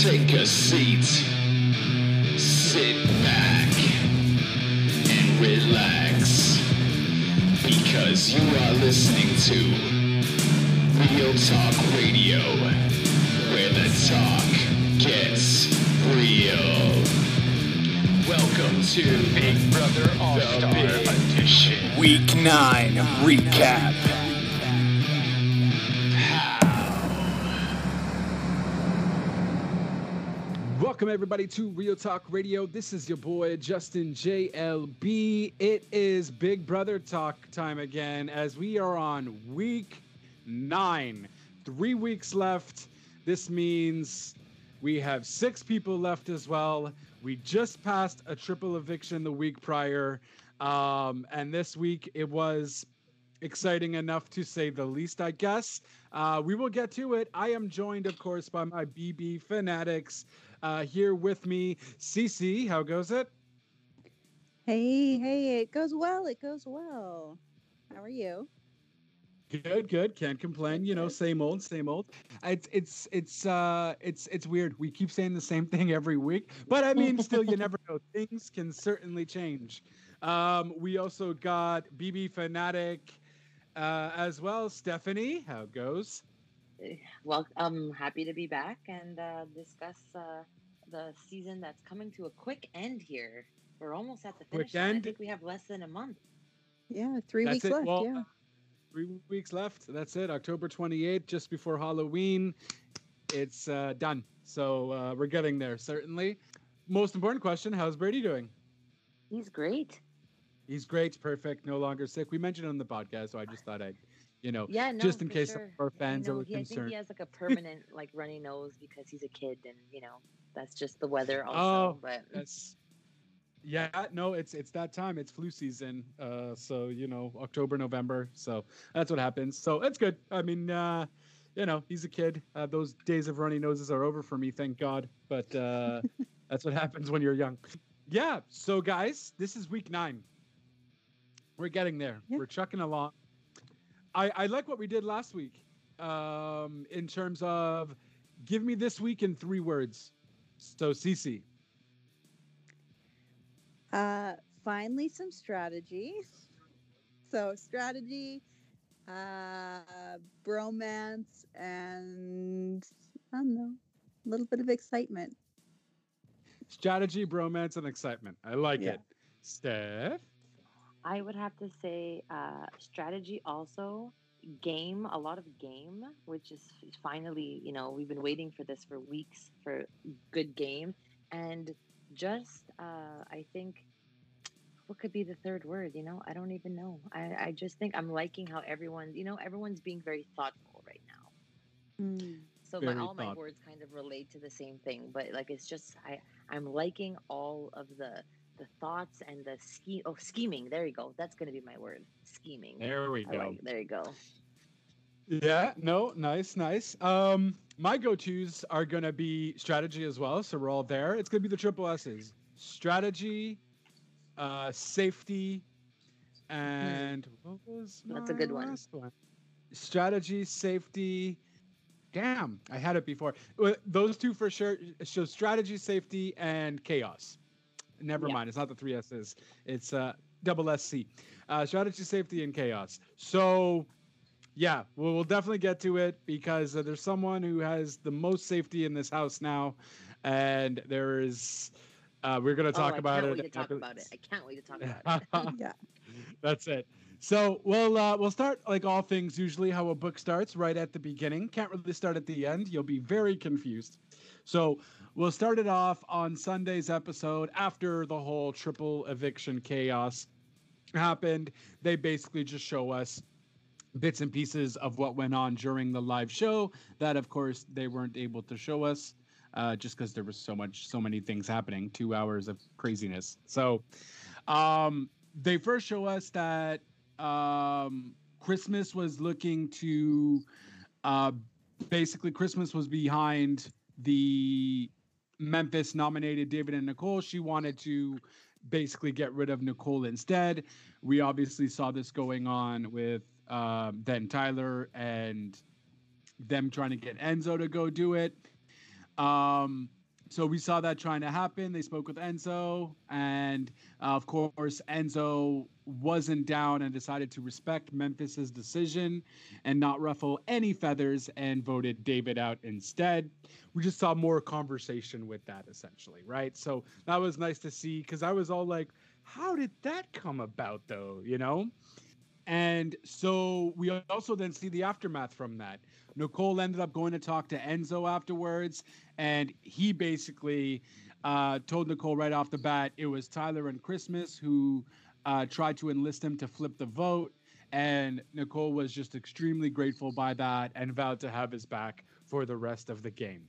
Take a seat. Sit back and relax. Because you are listening to Real Talk Radio, where the talk gets real. Welcome to Big Brother All Star Edition. Week 9 recap. Welcome everybody to Real Talk Radio. This is your boy Justin JLB. It is Big Brother Talk time again as we are on week 9. 3 weeks left. This means we have 6 people left as well. We just passed a triple eviction the week prior. Um, and this week it was exciting enough to say the least, I guess. Uh, we will get to it. I am joined, of course, by my BB fanatics. Uh, here with me, Cece. How goes it? Hey, hey, it goes well. It goes well. How are you? Good, good. Can't complain. You know, same old, same old. It's it's it's uh it's it's weird. We keep saying the same thing every week, but I mean, still, you never know. Things can certainly change. Um, we also got BB fanatic uh, as well. Stephanie, how it goes? well, I'm happy to be back and uh, discuss uh, the season that's coming to a quick end here. We're almost at the Quick finish line. I think we have less than a month. Yeah, three That's weeks it. left. Well, yeah. Three weeks left. That's it. October 28th, just before Halloween. It's uh, done. So uh, we're getting there, certainly. Most important question How's Brady doing? He's great. He's great, perfect, no longer sick. We mentioned it on the podcast, so I just thought I'd, you know, Yeah, no, just in case sure. our fans know, are he, I think concerned. he has like a permanent like runny nose because he's a kid, and you know that's just the weather also. Oh, but That's yeah, no, it's it's that time. It's flu season. Uh, so you know, October, November. So that's what happens. So it's good. I mean, uh, you know, he's a kid. Uh, those days of runny noses are over for me, thank God. But uh, that's what happens when you're young. Yeah. So guys, this is week nine. We're getting there. Yeah. We're chucking along. I I like what we did last week. Um, in terms of give me this week in three words. So Cece. Uh, finally, some strategy. So, strategy, uh, bromance, and I don't know, a little bit of excitement. Strategy, bromance, and excitement. I like Yeah. it. Steph. I would have to say uh, strategy also game a lot of game which is finally you know we've been waiting for this for weeks for good game. And just uh, I think what could be the third word you know? I don't even know. I, I just think I'm liking how everyone you know everyone's being very thoughtful right now. Mm. so my, Very all my words kind of relate to the same thing but like it's just I I'm liking all of the the thoughts and the scheme oh scheming there you go that's gonna be my word scheming There we I go. like, there you go Yeah, no, nice, nice. Um, my go-tos are gonna be strategy as well, so we're all there. It's gonna be the triple S's: strategy, uh, safety, and what was That's a good one. last Strategy, safety. Damn, I had it before. Those two for sure. So strategy, safety, and chaos. Never Yeah. mind. It's not the three S's. It's uh, double SC. Uh, strategy, safety, and chaos. So yeah, we'll, we'll definitely get to it because uh, there's someone who has the most safety in this house now, and there is. Uh, we're gonna talk oh, about I it. can't wait to talk about it I can't wait to talk about it Yeah. That's it. So we'll uh, we'll start like all things usually how a book starts right at the beginning. Can't really start at the end. You'll be very confused. So we'll start it off on Sunday's episode after the whole triple eviction chaos happened. They basically just show us bits and pieces of what went on during the live show that of course they weren't able to show us uh, just because there was so much so many things happening two hours of craziness so um, they first show us that um, christmas was looking to uh, basically christmas was behind the memphis nominated david and nicole she wanted to basically get rid of nicole instead we obviously saw this going on with um, then Tyler and them trying to get Enzo to go do it. Um, so we saw that trying to happen. They spoke with Enzo, and uh, of course, Enzo wasn't down and decided to respect Memphis's decision and not ruffle any feathers and voted David out instead. We just saw more conversation with that, essentially, right? So that was nice to see because I was all like, how did that come about, though? You know? And so we also then see the aftermath from that. Nicole ended up going to talk to Enzo afterwards, and he basically uh, told Nicole right off the bat it was Tyler and Christmas who uh, tried to enlist him to flip the vote. And Nicole was just extremely grateful by that and vowed to have his back for the rest of the game.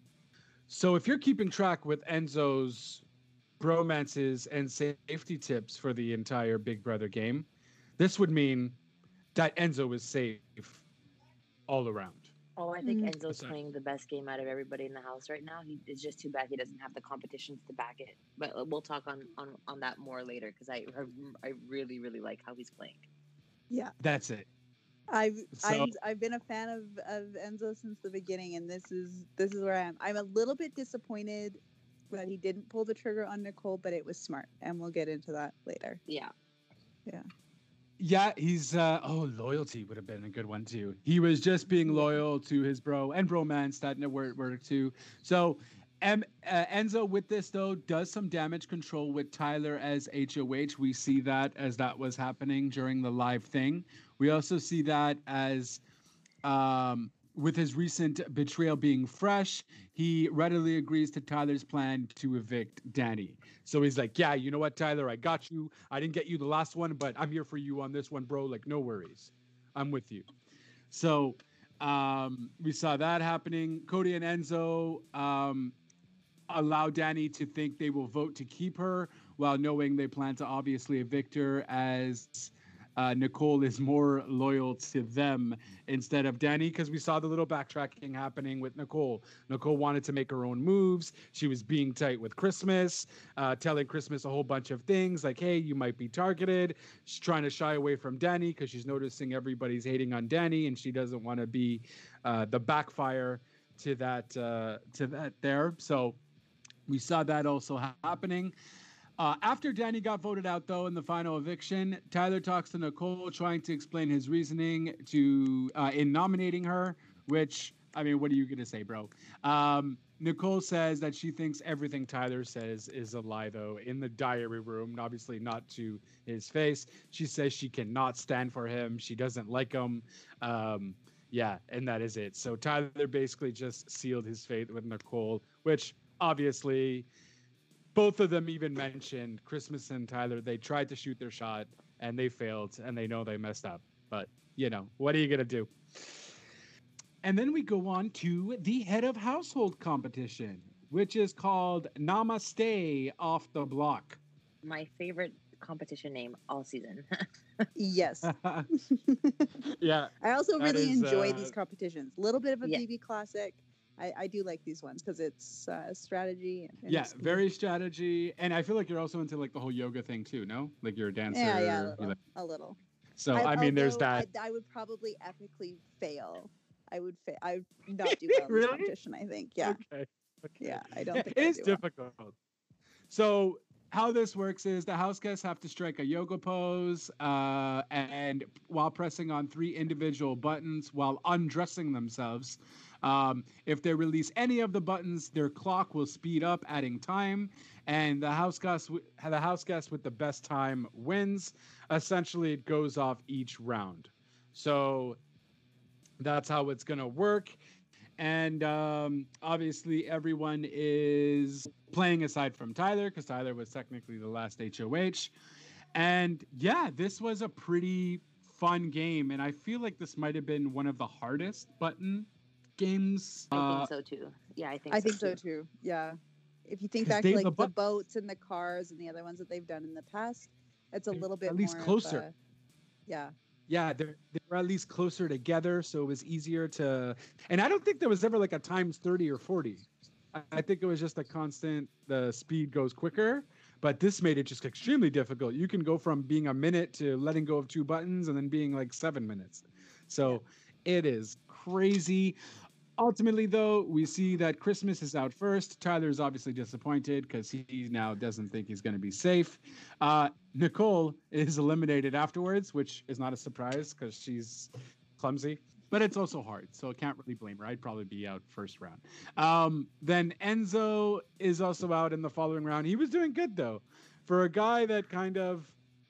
So if you're keeping track with Enzo's bromances and safety tips for the entire Big Brother game, this would mean that Enzo is safe all around. Oh, I think Mhm. Enzo's Sorry. playing the best game out of everybody in the house right now. He, it's just too bad he doesn't have the competitions to back it. But uh, we'll talk on on, on that more later because I, I I really really like how he's playing. Yeah, That's it. I've So- I've, I've been a fan of, of Enzo since the beginning, and this is this is where I am. I'm a little bit disappointed that he didn't pull the trigger on Nicole, but it was smart, and we'll get into that later. Yeah, Yeah, he's uh oh, loyalty would have been a good one too. He was just being loyal to his bro and bromance that were were too. So M, uh, Enzo with this though does some damage control with Tyler as HOH. We see that as that was happening during the live thing. We also see that as um with his recent betrayal being fresh, he readily agrees to Tyler's plan to evict Dani. So he's like, Yeah, you know what, Tyler, I got you. I didn't get you the last one, but I'm here for you on this one, bro. Like, no worries. I'm with you. So um, we saw that happening. Cody and Enzo um, allow Dani to think they will vote to keep her while knowing they plan to obviously evict her as uh, Nicole is more loyal to them instead of Dani because we saw the little backtracking happening with Nicole. Nicole wanted to make her own moves. She was being tight with Christmas, uh, telling Christmas a whole bunch of things like, hey, you might be targeted. She's trying to shy away from Dani because she's noticing everybody's hating on Dani and she doesn't want to be uh, the backfire to that uh, to that there. So we saw that also happening. Uh, after Dani got voted out, though, in the final eviction, Tyler talks to Nicole, trying to explain his reasoning to uh, in nominating her. Which, I mean, what are you gonna say, bro? Um, Nicole says that she thinks everything Tyler says is a lie, though, in the diary room. Obviously, not to his face. She says she cannot stand for him. She doesn't like him. Um, yeah, and that is it. So Tyler basically just sealed his fate with Nicole, which obviously both of them even mentioned Christmas and Tyler. They tried to shoot their shot and they failed and they know they messed up. But, you know, what are you going to do? And then we go on to the head of household competition, which is called Namaste Off the Block. my favorite competition name all season. Yes, yeah, I also really is, enjoy uh, these competitions. A little bit of a Yeah. BB classic. I, I do like these ones because it's uh, strategy. And yeah, very strategy. And I feel like you're also into like the whole yoga thing too, no? Like you're a dancer. Yeah, yeah, a little. like- A little. so, I, mean, there's that. I, I would probably epically fail. I would fail. I would not do well in Really? competition. I think. Yeah, Okay. okay. yeah. I don't think it I'd is do well. difficult. So how this works is the house guests have to strike a yoga pose, uh, and while pressing on three individual buttons while undressing themselves. Um, if they release any of the buttons, their clock will speed up, adding time, and the house guest, wi- the house guest with the best time wins. Essentially, it goes off each round. So that's how it's gonna work and um, obviously everyone is playing aside from Tyler because Tyler was technically the last HOH. And yeah, this was a pretty fun game, and I feel like this might have been one of the hardest button games. I Uh, think so too. Yeah, I think. I so think so too. too. Yeah. If you think back they- to the like the, bu- boats and the cars and the other ones that they've done in the past, it's a little bit at least more of closer. a- yeah. yeah, they're they were at least closer together, so it was easier to. And I don't think there was ever like a times thirty or forty. I, I think it was just a constant. The speed goes quicker, but this made it just extremely difficult. You can go from being a minute to letting go of two buttons, and then being like seven minutes. So it is crazy. ultimately, though, we see that Christmas is out first. Tyler is obviously disappointed because he now doesn't think he's going to be safe. Uh, Nicole is eliminated afterwards, which is not a surprise because she's clumsy, but it's also hard. So I can't really blame her. I'd probably be out first round. Um, then Enzo is also out in the following round. He was doing good, though. For a guy that kind of,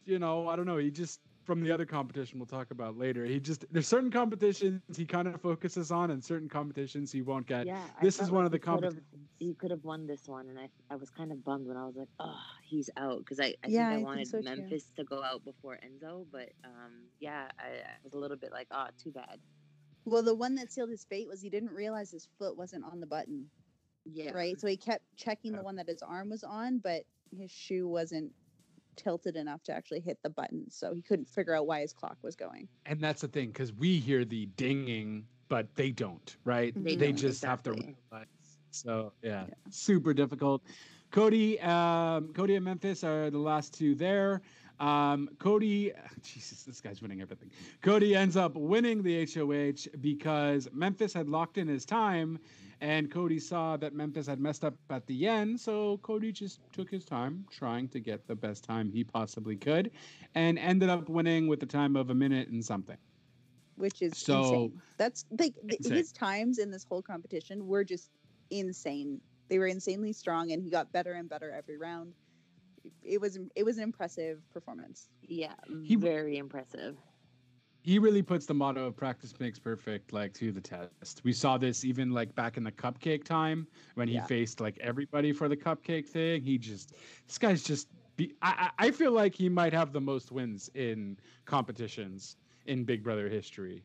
you know, I don't know, he just from the other competition we'll talk about later. He just there's certain competitions he kind of focuses on, and certain competitions he won't get. Yeah, this is one like of the competitions. He could have won this one, and I I was kind of bummed when I was like, oh, he's out because I, I Yeah, think I think wanted so too. Memphis to go out before Enzo, but um yeah, I, I was a little bit like, oh, too bad. Well, the one that sealed his fate was he didn't realize his foot wasn't on the button, Yeah, right? So he kept checking Yeah. the one that his arm was on, but his shoe wasn't tilted enough to actually hit the button, so he couldn't figure out why his clock was going. And that's the thing, because we hear the dinging, but they don't, right? They They, don't, just have to realize. So yeah, Yeah. super difficult. Cody, um, Cody and Memphis are the last two there. Um, Cody, Jesus, this guy's winning everything. Cody ends up winning the HOH because Memphis had locked in his time, and Cody saw that Memphis had messed up at the end. So Cody just took his time trying to get the best time he possibly could, and ended up winning with the time of a minute and something. which is So- insane. That's like th- Insane. his times in this whole competition were just insane. They were insanely strong, and he got better and better every round. It was it was an impressive performance. yeah, He- very impressive. He really puts the motto of practice makes perfect like to the test. We saw this even like back in the cupcake time when he Yeah. faced like everybody for the cupcake thing. He just this guy's just be I I I feel like he might have the most wins in competitions in Big Brother history.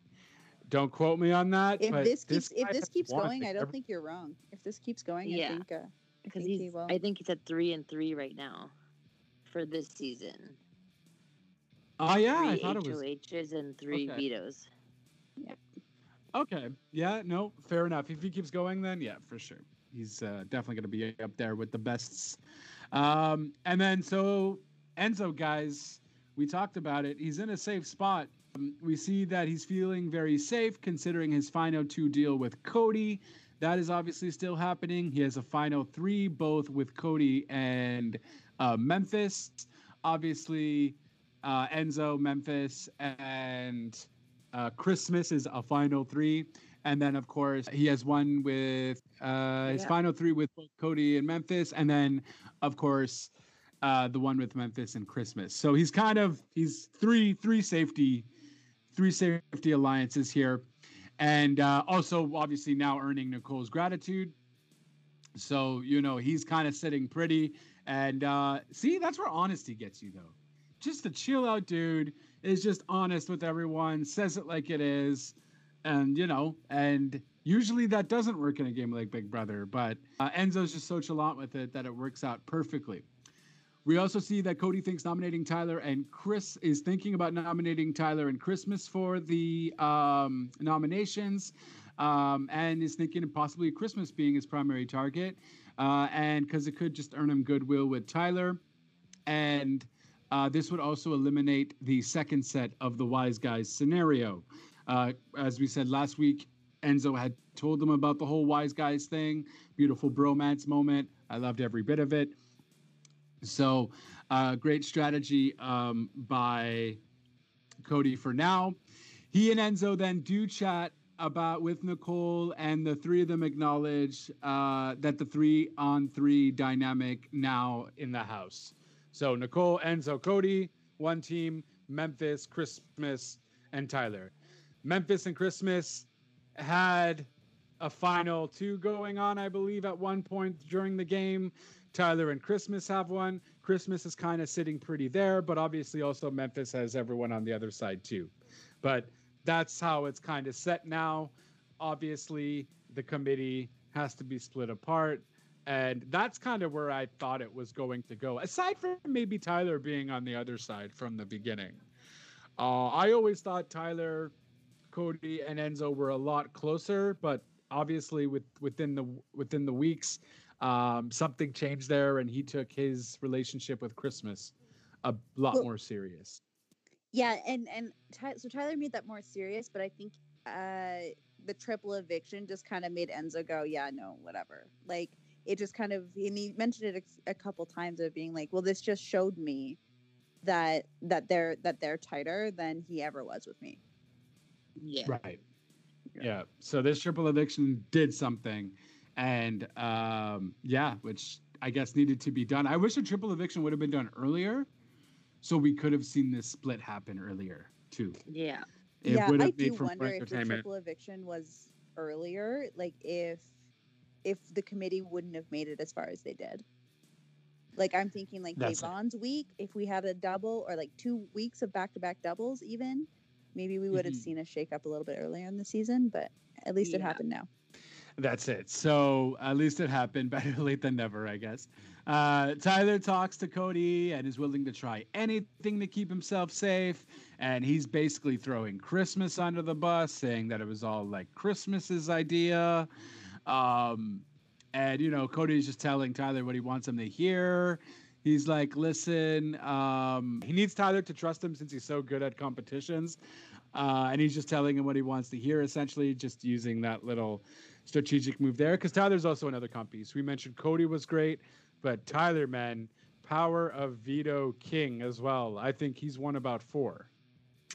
Don't quote me on that. If but this keeps if this keeps going, I don't every- think you're wrong. If this keeps going, I Yeah. think uh, Because think he will. I think he's at three and three right now for this season. Oh yeah, I three thought it was HOHs and three Okay. vetoes. Okay. Yeah, no, fair enough. If he keeps going, then yeah, for sure. He's uh, definitely going to be up there with the bests. Um, and then, so Enzo, guys, we talked about it. He's in a safe spot. Um, we see that he's feeling very safe considering his final two deal with Cody. That is obviously still happening. He has a final three, both with Cody and uh, Memphis. Obviously, uh, Enzo, Memphis, and uh, Christmas is a final three. And then, of course, he has one with uh, his Yeah. final three with both Cody and Memphis. And then, of course, uh, the one with Memphis and Christmas. So he's kind of he's three three safety three safety alliances here, and uh, also obviously now earning Nicole's gratitude. So you know he's kind of sitting pretty, and uh, see that's where honesty gets you though. Just a chill out dude is just honest with everyone, says it like it is, and you know, and usually that doesn't work in a game like Big Brother, but uh, Enzo's just so chalant with it that it works out perfectly. We also see that Cody thinks nominating Tyler and Chris is thinking about nominating Tyler and Christmas for the um, nominations, um, and is thinking of possibly Christmas being his primary target, uh, and because it could just earn him goodwill with Tyler, and uh, this would also eliminate the second set of the wise guys scenario. Uh, as we said last week, Enzo had told them about the whole wise guys thing, beautiful bromance moment. I loved every bit of it. So, uh, great strategy um, by Cody for now. He and Enzo then do chat about with Nicole, and the three of them acknowledge uh, that the three on three dynamic now in the house. So Nicole, Enzo, Cody, one team, Memphis, Christmas, and Tyler. Memphis and Christmas had a final two going on, I believe, at one point during the game. Tyler and Christmas have one. Christmas is kind of sitting pretty there, but obviously also Memphis has everyone on the other side too. But that's how it's kind of set now. Obviously, the committee has to be split apart. And that's kind of where I thought it was going to go, aside from maybe Tyler being on the other side from the beginning. Uh, I always thought Tyler, Cody, and Enzo were a lot closer, but obviously with within the within the weeks, um, something changed there, and he took his relationship with Christmas a lot Well- more serious. Yeah, and and Ty- so Tyler made that more serious, but I think uh, the triple eviction just kind of made Enzo go, yeah, no, whatever. Like it just kind of, and he mentioned it a, a couple times of being like, well, this just showed me that that they're that they're tighter than he ever was with me. Yeah. Right. Yeah. So this triple eviction did something, and um, yeah, which I guess needed to be done. I wish a triple eviction would have been done earlier, so we could have seen this split happen earlier too. Yeah. It yeah, would I have do made for wonder if the triple eviction was earlier, like if if the committee wouldn't have made it as far as they did. Like I'm thinking like That's it. Da'Vonne's week, if we had a double or like two weeks of back to back doubles even, maybe we would have Mhm. seen a shake up a little bit earlier in the season, but at least it happened now. That's it. So at least it happened. Better late than never, I guess. Uh, Tyler talks to Cody and is willing to try anything to keep himself safe. And he's basically throwing Christmas under the bus, saying that it was all like Christmas's idea. Um, and, you know, Cody's just telling Tyler what he wants him to hear. He's like, listen, um, he needs Tyler to trust him since he's so good at competitions. Uh, and he's just telling him what he wants to hear, essentially, just using that little strategic move there. Because Tyler's also another comp piece. We mentioned Cody was great, but Tyler, man, power of veto king as well. I think he's won about four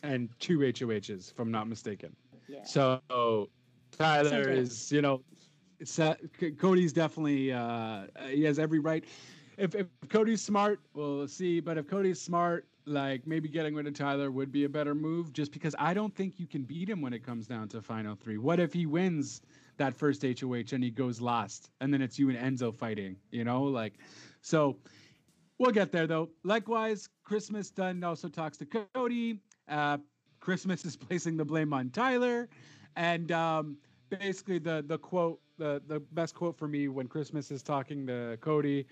and two HOHs, if I'm not mistaken. Yeah. So Tyler is, you know, Cody's definitely uh, he has every right. If, if Cody's smart, we'll see. But if Cody's smart, like maybe getting rid of Tyler would be a better move, just because I don't think you can beat him when it comes down to final three. What if he wins that first HOH and he goes last, and then it's you and Enzo fighting? You know, like so. We'll get there though. Likewise, Christmas Dunn also talks to Cody. Uh, Christmas is placing the blame on Tyler, and um, basically the the quote, the the best quote for me when Christmas is talking to Cody.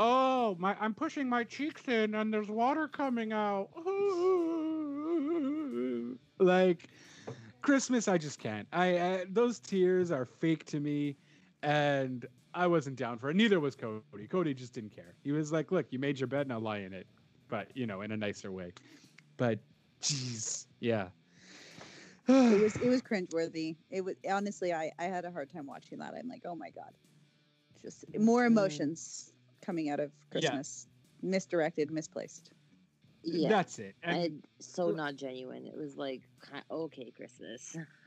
Oh, my! I'm pushing my cheeks in, and there's water coming out. like Christmas, I just can't. I, I those tears are fake to me, and I wasn't down for it. Neither was Cody. Cody just didn't care. He was like, "Look, you made your bed, now lie in it," but you know, in a nicer way. But, jeez, yeah. It was it was cringeworthy. It was honestly I I had a hard time watching that. I'm like, oh my god, just more mm. emotions coming out of Yeah. Christmas, misdirected, misplaced. Yeah. That's it. And- and so not genuine. It was like, okay, Christmas.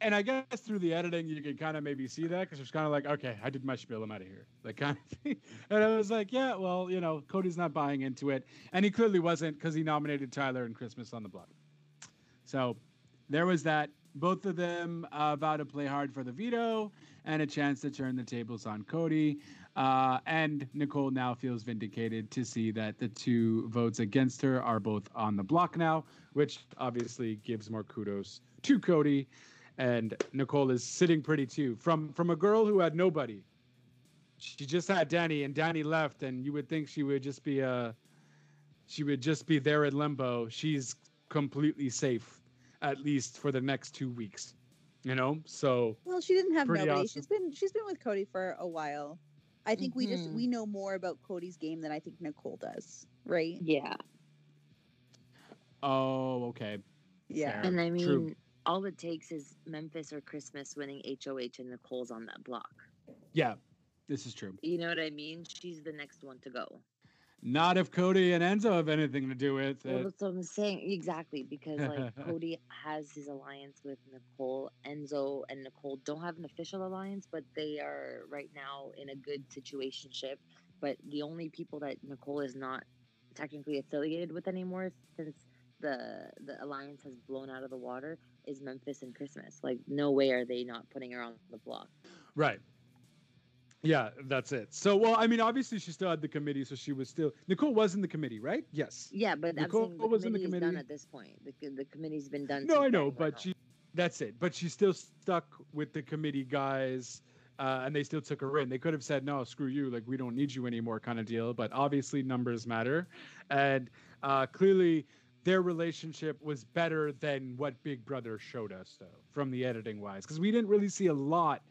and I guess through the editing, you can kind of maybe see that because it's kind of like, okay, I did my spiel, I'm out of here, like kind of thing. And I was like, yeah, well, you know, Cody's not buying into it, and he clearly wasn't because he nominated Tyler and Christmas on the block. So there was that. Both of them uh, vow to play hard for the veto and a chance to turn the tables on Cody. Uh, and Nicole now feels vindicated to see that the two votes against her are both on the block now, which obviously gives more kudos to Cody. And Nicole is sitting pretty too. From from a girl who had nobody, she just had Dani, and Dani left, and you would think she would just be uh she would just be there in limbo. She's completely safe, at least for the next two weeks. You know, so Well, she didn't have Pretty nobody. awesome. She's been she's been with Cody for a while. I think we just Mhm. we know more about Cody's game than I think Nicole does, right? yeah. oh okay. Yeah. Fair. And I mean, True. all it takes is Memphis or Christmas winning HOH and Nicole's on that block. Yeah, this is true. You know what I mean? She's the next one to go. Not if Cody and Enzo have anything to do with it. Well, that's what I'm saying. Exactly. Because like Cody has his alliance with Nicole. Enzo and Nicole don't have an official alliance, but they are right now in a good situationship. But the only people that Nicole is not technically affiliated with anymore since the the alliance has blown out of the water is Memphis and Christmas. Like no way are they not putting her on the block. Right. Yeah, that's it. So, well, I mean, obviously she still had the committee, so she was still Nicole was in the committee, right? Yes. Yeah, but Nicole the was in the committee done at this point. The, the committee's been done. No, I know, but she that's it. But she's still stuck with the committee guys, uh, and they still took her in. They could have said, "No, screw you. Like we don't need you anymore," kind of deal. But obviously, numbers matter, and uh, clearly. Their relationship was better than what Big Brother showed us, though, from the editing wise, because we didn't really see a lot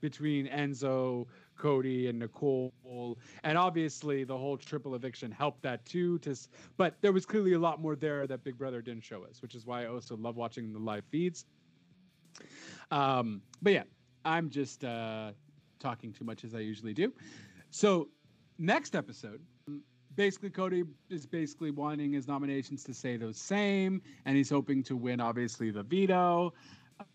between Enzo, Cody, and Nicole, and obviously the whole triple eviction helped that too. To, but there was clearly a lot more there that Big Brother didn't show us, which is why I also love watching the live feeds. Um, but yeah, I'm just uh, talking too much as I usually do. So next episode, basically Cody is basically wanting his nominations to say the same, and he's hoping to win obviously the veto.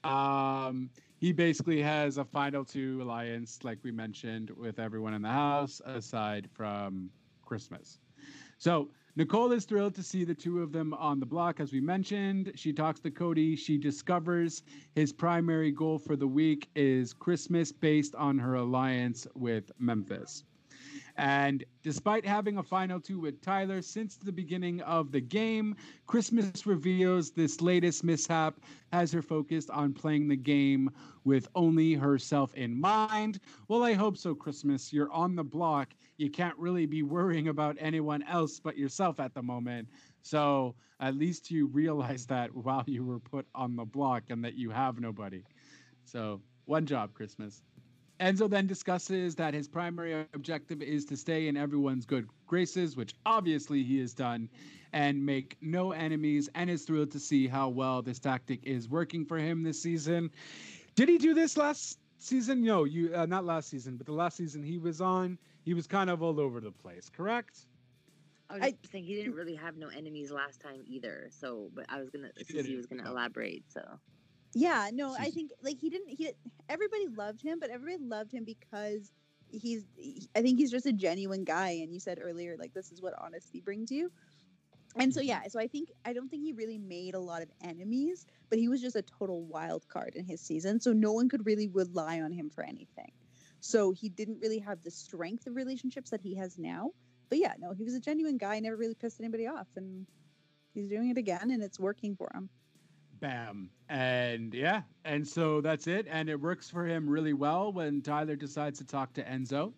Um, he basically has a final two alliance, like we mentioned, with everyone in the house, aside from Christmas. So Nicole is thrilled to see the two of them on the block, as we mentioned. She talks to Cody. She discovers his primary goal for the week is Christmas based on her alliance with Memphis. And despite having a final two with Tyler since the beginning of the game, Christmas reveals this latest mishap has her focused on playing the game with only herself in mind. Well, I hope so, Christmas. You're on the block. You can't really be worrying about anyone else but yourself at the moment. So at least you realize that while you were put on the block and that you have nobody. So one job, Christmas. Enzo then discusses that his primary objective is to stay in everyone's good graces, which obviously he has done, and make no enemies, and is thrilled to see how well this tactic is working for him this season. Did he do this last season? No, you uh, not last season, but the last season he was on, he was kind of all over the place, correct? I was I- just saying he didn't really have no enemies last time either. So, but I was gonna, He Susie didn't, was gonna elaborate. So, Yeah, no, I think like he didn't. He everybody loved him, but everybody loved him because he's. he- I think he's just a genuine guy, and you said earlier like this is what honesty brings you. And so yeah, so I think I don't think he really made a lot of enemies, but he was just a total wild card in his season, so no one could really rely on him for anything. So he didn't really have the strength of relationships that he has now. But yeah, no, he was a genuine guy, never really pissed anybody off, and he's doing it again, and it's working for him. Bam. And yeah, and so that's it. And it works for him really well when Tyler decides to talk to Enzo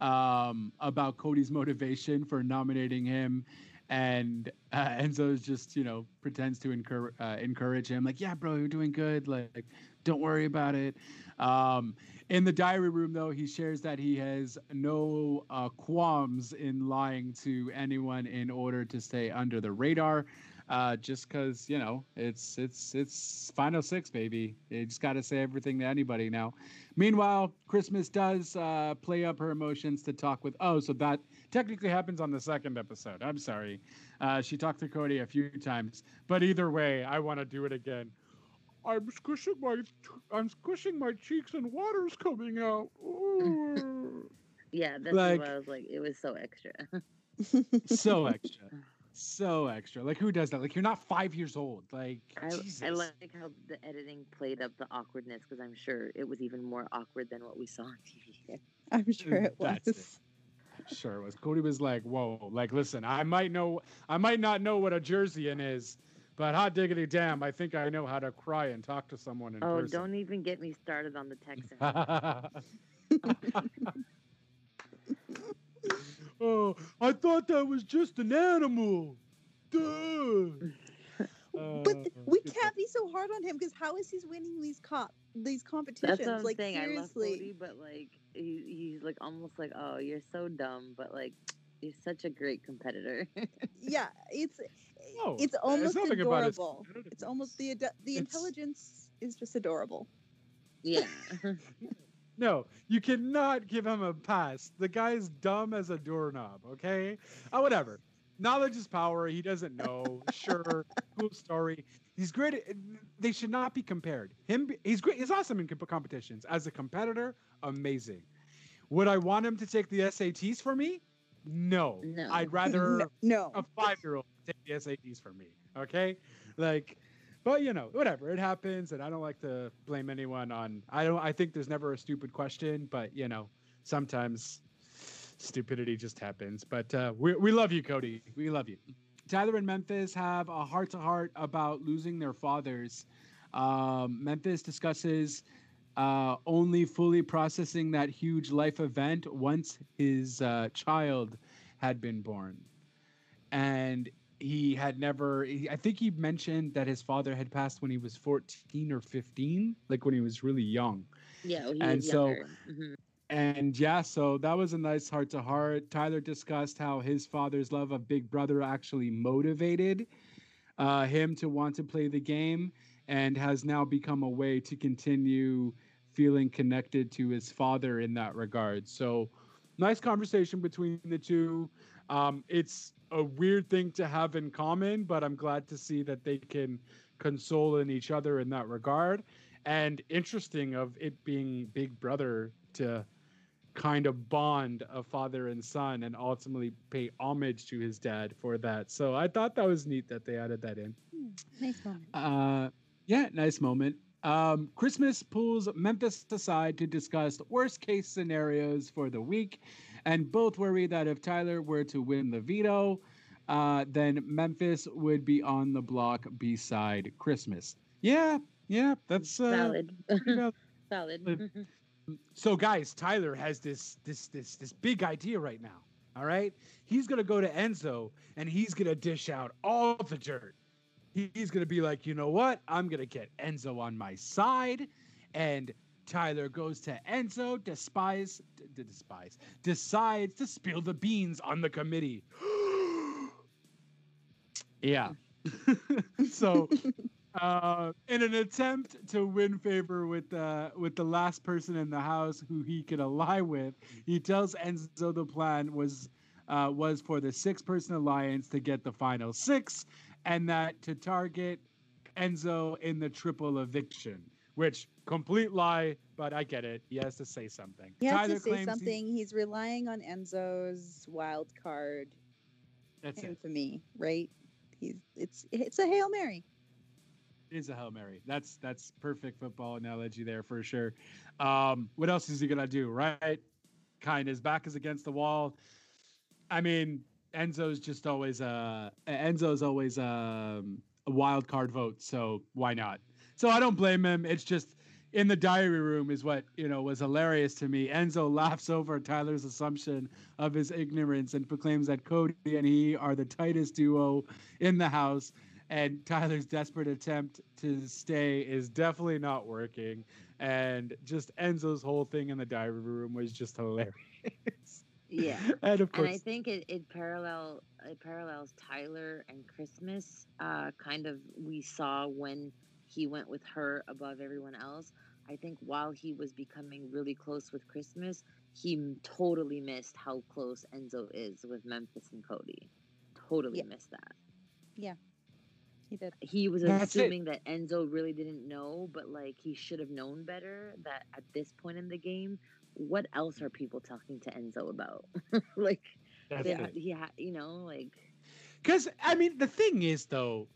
um, about Cody's motivation for nominating him. And uh, just, you know, pretends to encourage, uh, encourage him, like, yeah, bro, you're doing good. Like, don't worry about it. Um, in the diary room, though, he shares that he has no uh, qualms in lying to anyone in order to stay under the radar uh, just because you know it's it's it's final six, baby. You just got to say everything to anybody now. Meanwhile, Christmas does uh, play up her emotions to talk with. Oh, so that technically happens on the second episode. I'm sorry. Uh, she talked to Cody a few times, but either way, I want to do it again. I'm squishing my I'm squishing my cheeks and water's coming out. Yeah, that's Like- what I was like. It was so extra. so extra. So extra. Like who does that? Like you're not five years old. Like I, Jesus. I like how the editing played up the awkwardness because I'm sure it was even more awkward than what we saw on TV. I'm sure it mm, That's was. it. Sure it was. Cody was like, "Whoa, like listen, I might know, I might not know what a Jerseyan is, but hot diggity damn, I think I know how to cry and talk to someone in Oh, person." don't even get me started on the Texans. oh, I thought that was just an animal. Duh. But Uh, we can't be so hard on him because how is he winning these cop these competitions? That's what I'm like saying. I love seriously. Cody, but like he, he's like almost like, oh, you're so dumb, but like you're such a great competitor. yeah, it's No, it's almost nothing about his adorable. It's almost the ado- the It's- intelligence is just adorable. yeah. No, you cannot give him a pass. The guy's dumb as a doorknob, okay? Oh, whatever. Knowledge is power. He doesn't know. Sure, cool story. He's great. At, they should not be compared. Him, he's great. He's awesome in competitions. As a competitor, amazing. Would I want him to take the SATs for me? No. No. I'd rather no, a five-year-old take the SATs for me. Okay, like, but you know, whatever. It happens, and I don't like to blame anyone on. I don't. I think there's never a stupid question, but you know, sometimes stupidity just happens. But uh, we we love you, Cody. We love you. Tyler and Memphis have a heart-to-heart about losing their fathers. Um, Memphis discusses uh, only fully processing that huge life event once his uh, child had been born. And he had never, he, I think he mentioned that his father had passed when he was 14 or 15, like when he was really young. Yeah, And so-. Mhm. And yeah, so that was a nice heart to heart. Tyler discussed how his father's love of Big Brother actually motivated uh, him to want to play the game. and has now become a way to continue feeling connected to his father in that regard. So, nice conversation between the two. Um, it's a weird thing to have in common, but I'm glad to see that they can console in each other in that regard. And interesting of it being Big Brother to kind of bond a father and son and ultimately pay homage to his dad for that. So I thought that was neat that they added that in. Hmm, nice moment. Uh, yeah, nice moment. Um, Christmas pulls Memphis aside to discuss worst case scenarios for the week, and both worry that if Tyler were to win the veto, uh, then Memphis would be on the block beside Christmas. Yeah, yeah, that's uh, Valid. valid. Valid. so guys tyler has this this this this big idea right now all right he's gonna go to enzo and he's gonna dish out all the dirt he's gonna be like you know what i'm gonna get enzo on my side and tyler goes to enzo despise d- despise decides to spill the beans on the committee yeah so uh, in an attempt to win favor with uh, with the last person in the house who he could ally with, he tells Enzo the plan was uh, was for the six person alliance to get the final six, and that to target Enzo in the triple eviction. Which complete lie, but I get it. He has to say something. He has Tyler to say something. He's relying on Enzo's wild card that's it. infamy, right? He's it's it's a hail mary. It is a hail mary. That's that's perfect football analogy there for sure. Um, what else is he gonna do? Right, kind his back is against the wall. I mean, Enzo's just always uh Enzo's always um, a wild card vote, so why not? So I don't blame him. It's just in the diary room is what you know was hilarious to me. Enzo laughs over Tyler's assumption of his ignorance and proclaims that Cody and he are the tightest duo in the house and Tyler's desperate attempt to stay is definitely not working. And just Enzo's whole thing in the diary room was just hilarious. Yeah. and of and I think it, it parallel it parallels Tyler and Christmas. Uh, kind of we saw when he went with her above everyone else. I think while he was becoming really close with Christmas, he totally missed how close Enzo is with Memphis and Cody. Totally Yeah. missed that. Yeah. He did. He was That's it. assuming that Enzo really didn't know, but like he should have known better that at this point in the game, what else are people talking to Enzo about? like that's they it. he ha- you know, like Because I mean, the thing is, though,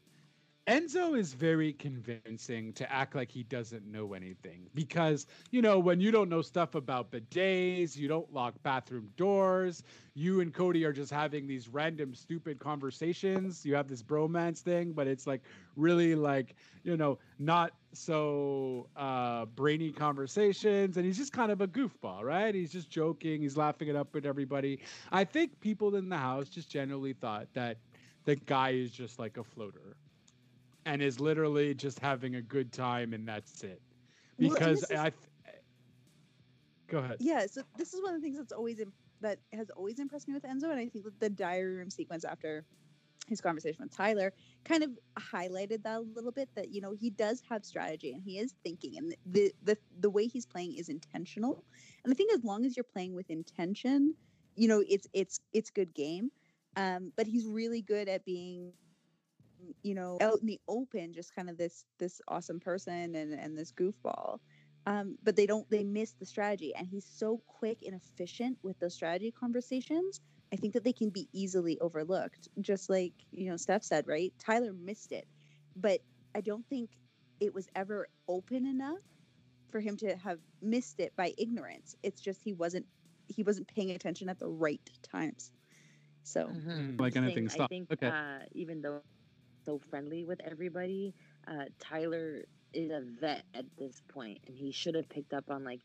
Enzo is very convincing to act like he doesn't know anything. Because you know, when you don't know stuff about bidets, you don't lock bathroom doors. You and Cody are just having these random, stupid conversations. You have this bromance thing, but it's like really like you know, not so uh, brainy conversations. And he's just kind of a goofball, right? He's just joking. He's laughing it up with everybody. I think people in the house just generally thought that the guy is just like a floater and is literally just having a good time and that's it because is- i th- go ahead Yeah, so this is one of the things that's always that has always impressed me with Enzo, and I think that the diary room sequence after his conversation with Tyler kind of highlighted that a little bit. That you know he does have strategy and he is thinking, and the the the way he's playing is intentional. And I think as long as you're playing with intention, you know it's it's it's good game. Um, but he's really good at being you know out in the open just kind of this this awesome person and and this goofball. Um, but they don't they miss the strategy and he's so quick and efficient with those strategy conversations i think that they can be easily overlooked. Just like you know steph said right? Tyler missed it. But i don't think it was ever open enough for him to have missed it by ignorance. It's just he wasn't he wasn't paying attention at the right times. So mhm. like anything I stop think okay. uh, even though so friendly with everybody, uh, Tyler is a vet at this point, and he should have picked up on like.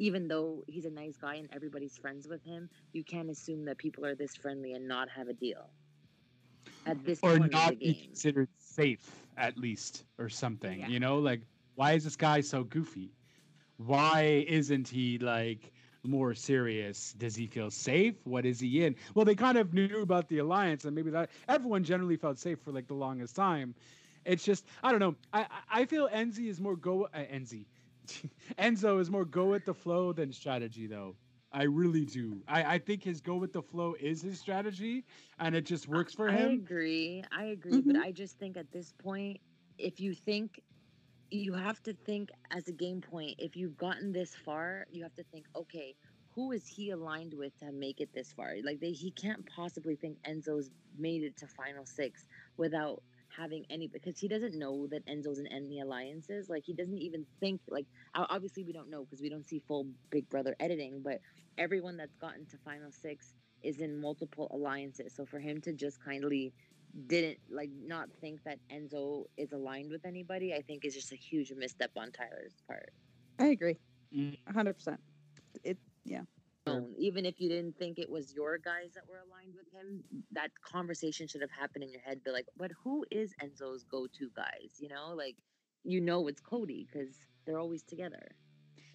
Even though he's a nice guy and everybody's friends with him, you can't assume that people are this friendly and not have a deal. At this point or point not be considered safe at least or something Yeah. you know like why is this guy so goofy why isn't he like more serious does he feel safe what is he in well they kind of knew about the alliance and maybe that everyone generally felt safe for like the longest time It's just I don't know. I I feel Enzi is more go uh, Enzi. Enzo is more go with the flow than strategy though. I really do. I, I think his go with the flow is his strategy and it just works for him. I agree. I agree, but Mhm. I just think at this point, if you think you have to think as a game point, if you've gotten this far, you have to think, okay, who is he aligned with to make it this far? Like they, he can't possibly think Enzo's made it to final six without having any because he doesn't know that Enzo's in any alliances. Like he doesn't even think like obviously we don't know because we don't see full Big Brother editing, but everyone that's gotten to final six is in multiple alliances. So for him to just kindly didn't like not think that Enzo is aligned with anybody, I think is just a huge misstep on Tyler's part. I agree. Mm. hundred percent. It yeah. Even if you didn't think it was your guys that were aligned with him, that conversation should have happened in your head. Be like, but who is Enzo's go-to guys? You know, like you know it's Cody because they're always together.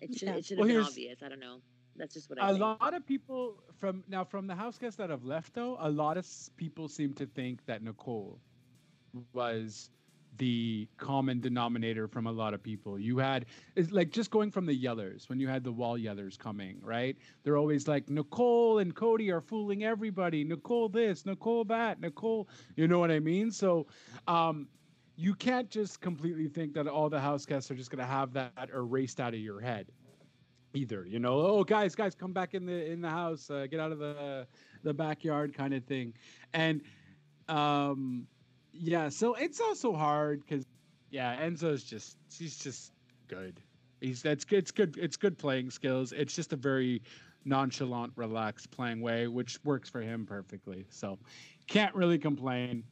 It should Yeah. it should Well, have been obvious. I don't know. That's just what I a think. lot of people from now from the house guests that have left though a lot of people seem to think that nicole was the common denominator from a lot of people. You had it's like just going from the yellers when you had the wall yellers coming right? They're always like nicole and cody are fooling everybody. Nicole this nicole that nicole you know what i mean? So um you can't just completely think that all the house guests are just going to have that erased out of your head either you know oh guys guys come back in the in the house uh, get out of the the backyard kind of thing. And um yeah so it's also hard because yeah enzo's just he's just good. He's that's it's good it's good playing skills. It's just a very nonchalant relaxed playing way which works for him perfectly. So can't really complain.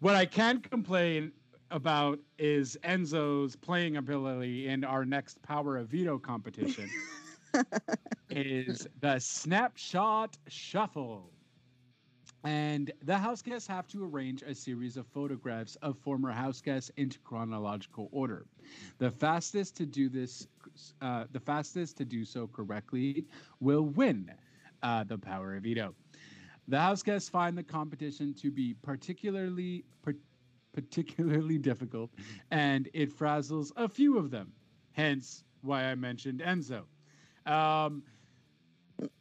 What i can complain about is enzo's playing ability in our next power of veto competition is the snapshot shuffle. And the house guests have to arrange a series of photographs of former house guests into chronological order. The fastest to do this, uh, the fastest to do so correctly, will win uh, the power of veto. The house guests find the competition to be particularly par- particularly difficult, and it frazzles a few of them. Hence, why I mentioned Enzo. Um,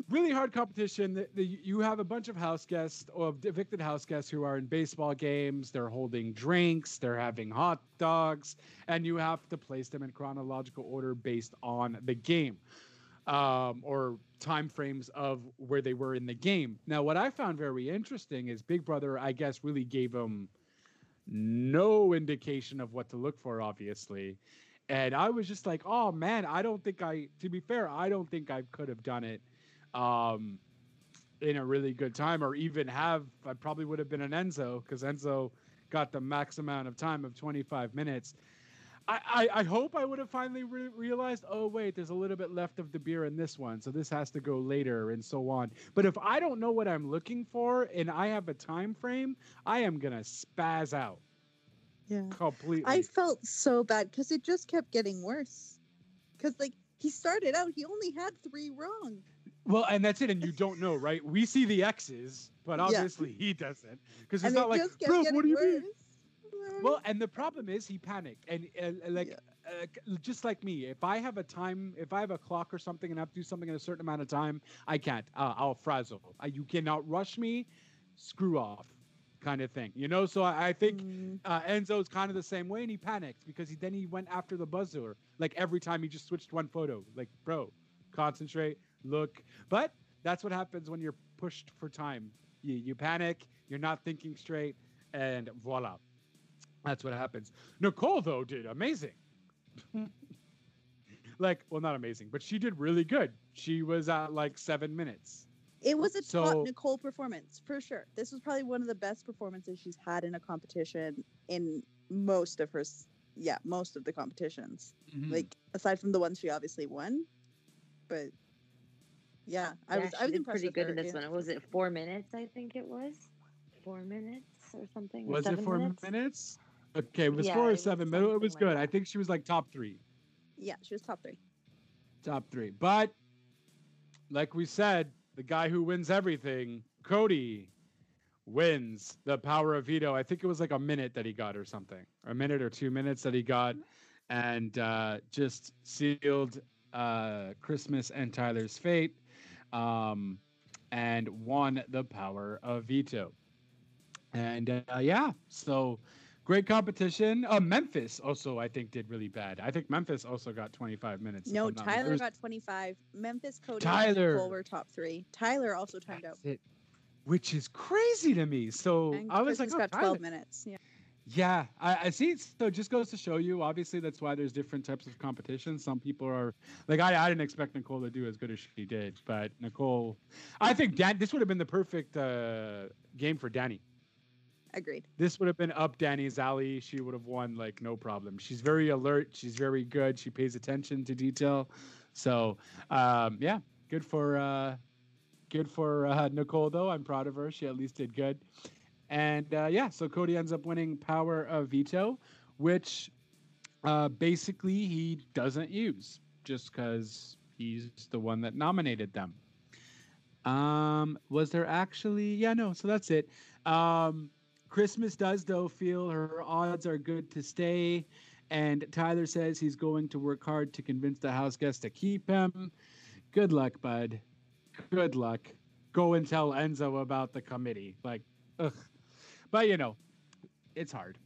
really hard competition. The, the, you have a bunch of house guests or evicted house guests who are in baseball games. They're holding drinks. They're having hot dogs, and you have to place them in chronological order based on the game um, or time frames of where they were in the game. Now, what I found very interesting is Big Brother, I guess, really gave them no indication of what to look for, obviously. And I was just like, oh man, I don't think I, to be fair, I don't think I could have done it um, in a really good time or even have, I probably would have been an Enzo because Enzo got the max amount of time of 25 minutes. I, I, I hope I would have finally re- realized, oh, wait, there's a little bit left of the beer in this one. So this has to go later and so on. But if I don't know what I'm looking for and I have a time frame, I am going to spaz out Yeah. completely. I felt so bad because it just kept getting worse. Because like he started out, he only had three wrong. Well, and that's it. And you don't know, right? We see the X's, but Yeah. obviously he doesn't. Because it's and not it like, bro, what do you worse. mean? Well, and the problem is he panicked, and uh, like uh, just like me, if I have a time, if I have a clock or something, and I have to do something in a certain amount of time, I can't. Uh, I'll frazzle. Uh, you cannot rush me. Screw off, kind of thing. You know. So I, I think Mm, uh, Enzo's kind of the same way, and he panicked because he then he went after the buzzer. Like every time he just switched one photo. Like, bro, concentrate, look. But that's what happens when you're pushed for time. You you panic. You're not thinking straight, and voila, that's what happens. Nicole though did amazing. like, well, not amazing, but she did really good. She was at like seven minutes. It was a So- top Nicole performance for sure. This was probably one of the best performances she's had in a competition in most of her, yeah, most of the competitions. Mhm. Like aside from the ones she obviously won, but yeah, I Yeah, was she I was did impressed pretty good her, in this yeah. one. Was it four minutes? I think it was four minutes or something. or was it four minutes? minutes? Okay, it was Yeah, four or seven but It was like good. I think she was like top three. Yeah, she was top three. top three. But like we said, the guy who wins everything, Cody, wins the power of veto. I think it was like a minute that he got or something, a minute or two minutes that he got, and uh, just sealed uh, Christmas and Tyler's fate, um, and won the power of veto. And uh, yeah, so great competition. Uh, Memphis also, I think, did really bad. I think Memphis also got 25 minutes. No, Tyler got 25. Memphis, Cody, Tyler. and Nicole were top three. Tyler also timed out. It. Which is crazy to me. So And I was like, oh, got 12 Tyler. minutes. Yeah. Yeah, I, I see. So it just goes to show you. Obviously, that's why there's different types of competition. Some people are like, I, I didn't expect Nicole to do as good as she did, but Nicole, I think Dan, this would have been the perfect uh, game for Dani. Agreed. This would have been up Dani's alley. She would have won like no problem. She's very alert. She's very good. She pays attention to detail. So um, yeah, good for uh, good for uh, Nicole though. I'm proud of her. She at least did good. And uh, yeah, so Cody ends up winning Power of Veto, which uh, basically he doesn't use just because he's the one that nominated them. Um, was there actually? Yeah, no. So that's it. Um, Christmas does though feel her odds are good to stay, and Tyler says he's going to work hard to convince the house guests to keep him. Good luck, bud. Good luck. Go and tell Enzo about the committee. Like, ugh. But you know, it's hard.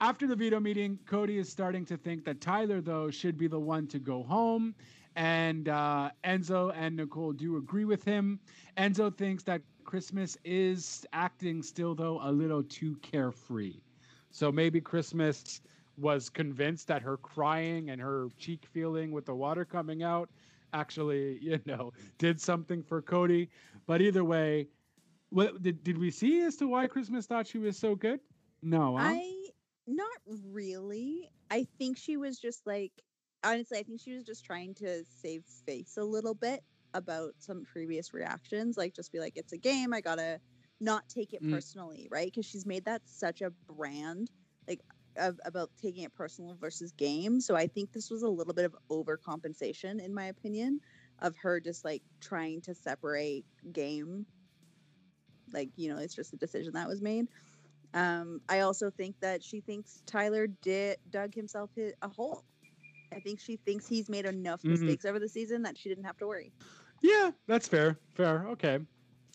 After the veto meeting, Cody is starting to think that Tyler, though, should be the one to go home. And uh, Enzo and Nicole do agree with him. Enzo thinks that Christmas is acting still, though, a little too carefree. So maybe Christmas was convinced that her crying and her cheek feeling with the water coming out actually, you know, did something for Cody. But either way, what did, did we see as to why Christmas thought she was so good? No, huh? I not really. I think she was just like honestly, I think she was just trying to save face a little bit about some previous reactions. Like just be like, it's a game. I gotta not take it Mm. personally, right? Because she's made that such a brand, like of, about taking it personal versus game. So I think this was a little bit of overcompensation, in my opinion, of her just like trying to separate game. Like you know, it's just a decision that was made. Um, I also think that she thinks Tyler did dug himself hi- a hole. I think she thinks he's made enough Mhm. mistakes over the season that she didn't have to worry. Yeah, that's fair. Fair. Okay.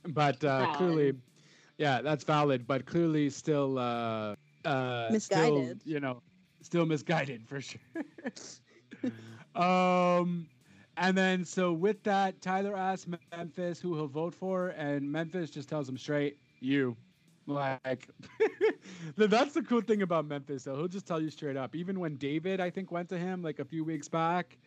But uh, clearly, yeah, that's valid. But clearly, still, uh, uh, Misguided. Still, you know, still misguided for sure. um, and then so with that, Tyler asks Memphis who he'll vote for, and Memphis just tells him straight, "You." Like, that's the cool thing about Memphis, though. He'll just tell you straight up. Even when David, I think, went to him like a few weeks back,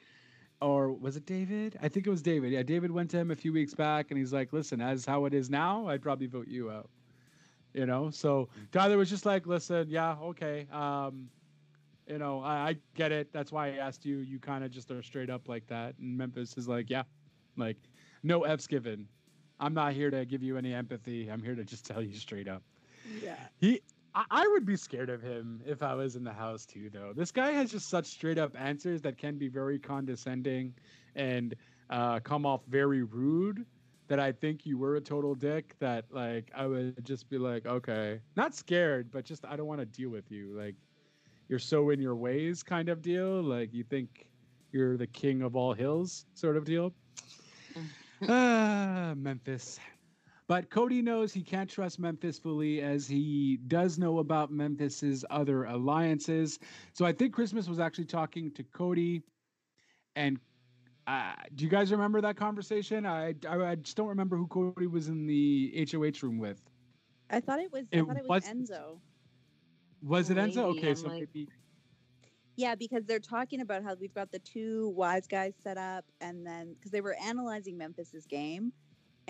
or was it David? I think it was David. Yeah, David went to him a few weeks back and he's like, listen, as how it is now, I'd probably vote you out. You know, so Tyler was just like, listen, yeah, okay. Um, you know, I, I get it. That's why I asked you. You kind of just are straight up like that. And Memphis is like, yeah, like no F's given. I'm not here to give you any empathy. I'm here to just tell you straight up. Yeah. He, I, I would be scared of him if I was in the house too, though. This guy has just such straight up answers that can be very condescending and uh, come off very rude. That I think you were a total dick. That like I would just be like, okay, not scared, but just I don't want to deal with you. Like you're so in your ways, kind of deal. Like you think you're the king of all hills, sort of deal. ah, Memphis. But Cody knows he can't trust Memphis fully as he does know about Memphis's other alliances. So I think Christmas was actually talking to Cody. And uh, do you guys remember that conversation? I, I, I just don't remember who Cody was in the HOH room with. I thought it was. It I thought it was wasn't- Enzo. Was it Enzo? Okay, I'm so like- maybe. Yeah, because they're talking about how we've got the two wise guys set up, and then because they were analyzing Memphis's game,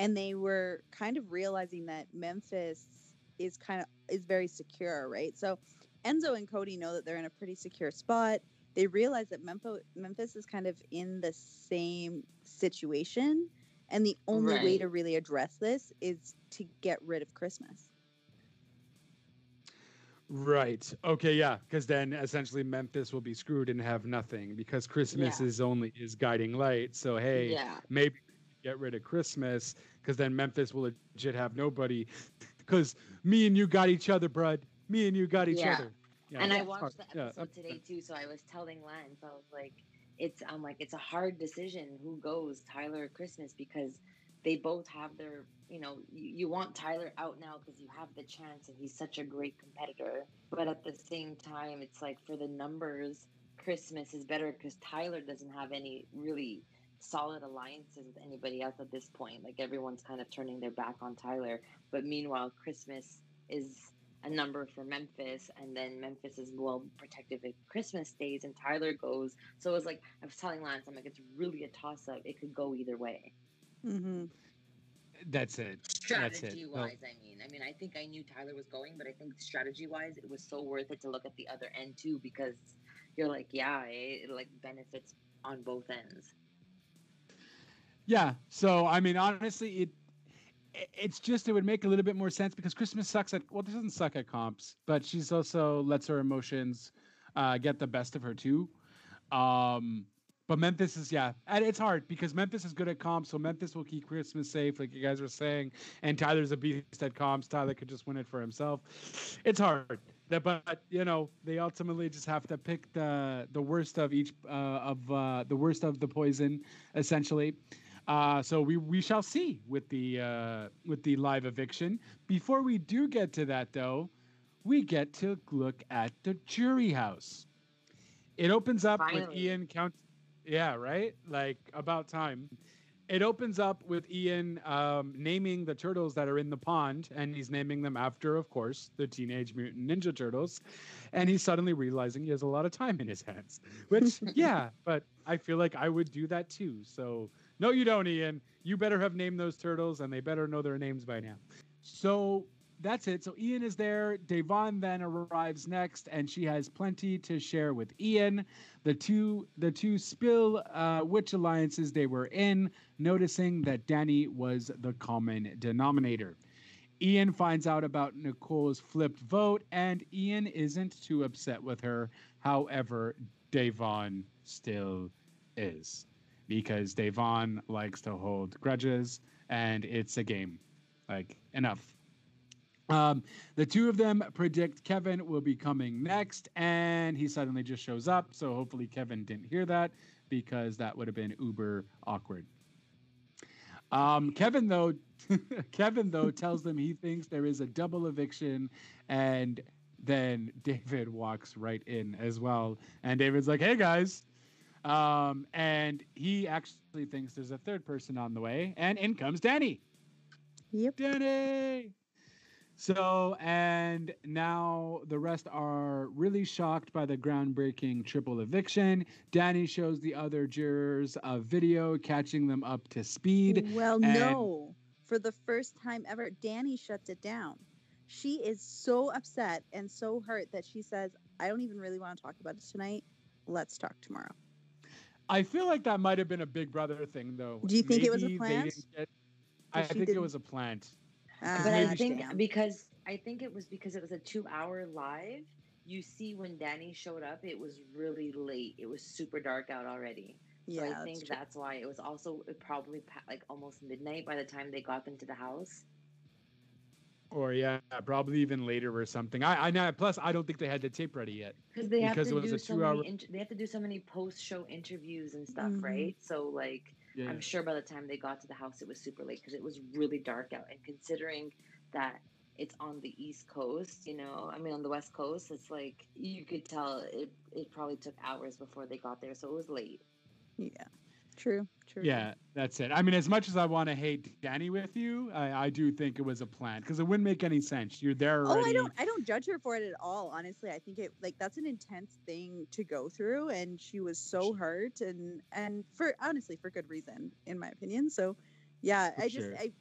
and they were kind of realizing that Memphis is kind of is very secure, right? So Enzo and Cody know that they're in a pretty secure spot. They realize that Memphis Memphis is kind of in the same situation, and the only way to really address this is to get rid of Christmas. Right. Okay. Yeah. Because then essentially Memphis will be screwed and have nothing because Christmas Yeah. is only his guiding light. So hey, Yeah. maybe get rid of Christmas because then Memphis will legit have nobody. because me and you got each other, bud. Me and you got each Yeah. other. Yeah, and I watched hard. the Yeah, episode that's- today too, so I was telling Lance, I was like, it's I'm like, it's a hard decision who goes, Tyler or Christmas, because they both have their, you know, you, you want Tyler out now because you have the chance and he's such a great competitor. But at the same time, it's like for the numbers, Christmas is better because Tyler doesn't have any really solid alliances with anybody else at this point. Like everyone's kind of turning their back on Tyler. But meanwhile, Christmas is a number for Memphis, and then Memphis is well protected if Christmas stays and Tyler goes. So it was like I was telling Lance, I'm like, it's really a toss up. It could go either way. Mm-hmm. That's it. That's it. Strategy Well, wise, I mean, I mean, I think I knew Tyler was going, but I think strategy wise, it was so worth it to look at the other end too because you're like, yeah, it, it like benefits on both ends. Yeah. So I mean, honestly, it it's just it would make a little bit more sense because Christmas sucks at well, this doesn't suck at comps, but she's also lets her emotions uh, get the best of her too. Um, but Memphis is yeah, and it's hard because Memphis is good at comps, so Memphis will keep Christmas safe, like you guys were saying. And Tyler's a beast at comps. Tyler could just win it for himself. It's hard, but you know they ultimately just have to pick the the worst of each uh, of uh, the worst of the poison, essentially. Uh, so we we shall see with the uh, with the live eviction. Before we do get to that, though, we get to look at the jury house. It opens up with Ian count. Yeah, right. Like about time. It opens up with Ian um, naming the turtles that are in the pond, and he's naming them after, of course, the Teenage Mutant Ninja Turtles. And he's suddenly realizing he has a lot of time in his hands. Which, yeah, but I feel like I would do that too. So no, you don't, Ian. You better have named those turtles, and they better know their names by now. So that's it. So Ian is there. Da'Vonne then arrives next, and she has plenty to share with Ian. The two the two spill uh, which alliances they were in, noticing that Dani was the common denominator. Ian finds out about Nicole's flipped vote, and Ian isn't too upset with her. However, Da'Vonne still is because Da'Vonne likes to hold grudges, and it's a game. Like enough. Um, the two of them predict Kevin will be coming next, and he suddenly just shows up. So hopefully Kevin didn't hear that because that would have been uber awkward. Um, Kevin though, Kevin though tells them he thinks there is a double eviction, and then David walks right in as well, and David's like, "Hey guys," um, and he actually thinks there's a third person on the way, and in comes Dani. Yep. Dani. So, and now the rest are really shocked by the groundbreaking triple eviction. Dani shows the other jurors a video catching them up to speed. Well, no. For the first time ever, Dani shuts it down. She is so upset and so hurt that she says, I don't even really want to talk about it tonight. Let's talk tomorrow. I feel like that might have been a Big Brother thing, though. Do you think it was a Maybe plant? get- I think it didn't- was a plant. Ah, But I think damn. because I think it was because it was a two hour live. You see, when Dani showed up, it was really late. It was super dark out already. So yeah, I that's think true. that's why it was also it probably like almost midnight by the time they got them to the house. Or, yeah, probably even later or something. I, I know. Plus, I don't think they had the tape ready yet. Because they have Because to it was do a so two-hour- many. Inter- they have to do so many post show interviews and stuff, Mhm. right? So like, Yeah. I'm sure by the time they got to the house, it was super late because it was really dark out. And considering that it's on the East Coast, you know, I mean, on the West Coast, it's like you could tell it. It probably took hours before they got there, so it was late. Yeah. True. True. Yeah, that's it. I mean, as much as I want to hate Dani with you, I, I do think it was a plan because it wouldn't make any sense. You're there already. Oh. I don't I don't judge her for it at all. Honestly, I think it like that's an intense thing to go through and she was so hurt and and for honestly for good reason in my opinion. So, yeah, For I just sure. I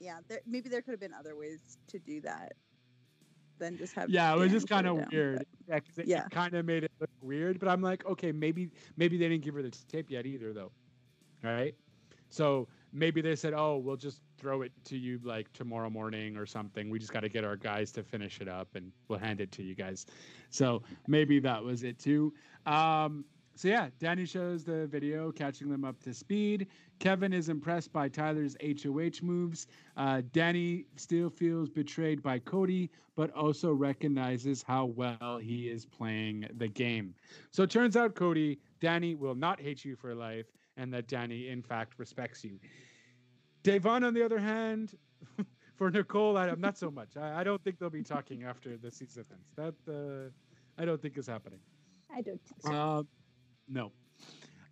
yeah, there maybe there could have been other ways to do that than just have Yeah, it was just kind of weird. but- Yeah, Yeah. kind of made it look weird. But I'm like, okay, maybe maybe they didn't give her the tape yet either, though. Right. So maybe they said, oh, we'll just throw it to you like tomorrow morning or something. We just got to get our guys to finish it up, and we'll hand it to you guys. So maybe that was it too. Um, so yeah, Dani shows the video, catching them up to speed. Kevin is impressed by Tyler's HOH moves. Uh, Dani still feels betrayed by Cody, but also recognizes how well he is playing the game. So it turns out, Cody, Dani will not hate you for life, and that Dani, in fact, respects you. Da'Vonne, on the other hand, for Nicole, I'm not so much. I, I, don't think they'll be talking after the season ends. That uh, I don't think is happening. I don't think so. Um, no.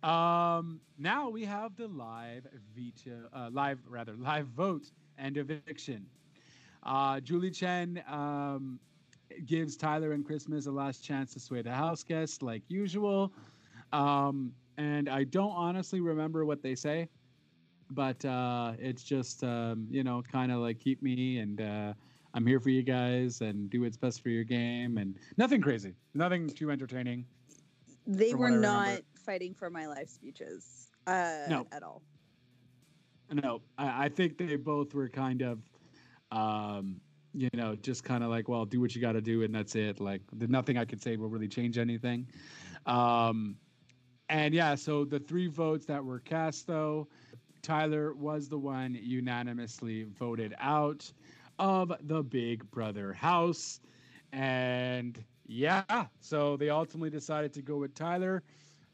Um, now we have the live veto, uh, live rather live vote and eviction. Uh, Julie Chen um, gives Tyler and Christmas a last chance to sway the house guests like usual. Um, and I don't honestly remember what they say, but uh, it's just um, you know kind of like keep me and uh, I'm here for you guys and do what's best for your game and nothing crazy, nothing too entertaining. They were not fighting for my life speeches uh, no. at all. No, I, I think they both were kind of, um, you know, just kind of like, well, do what you got to do, and that's it. Like, nothing I could say will really change anything. Um, and yeah, so the three votes that were cast, though, Tyler was the one unanimously voted out of the Big Brother house. And yeah, so they ultimately decided to go with Tyler.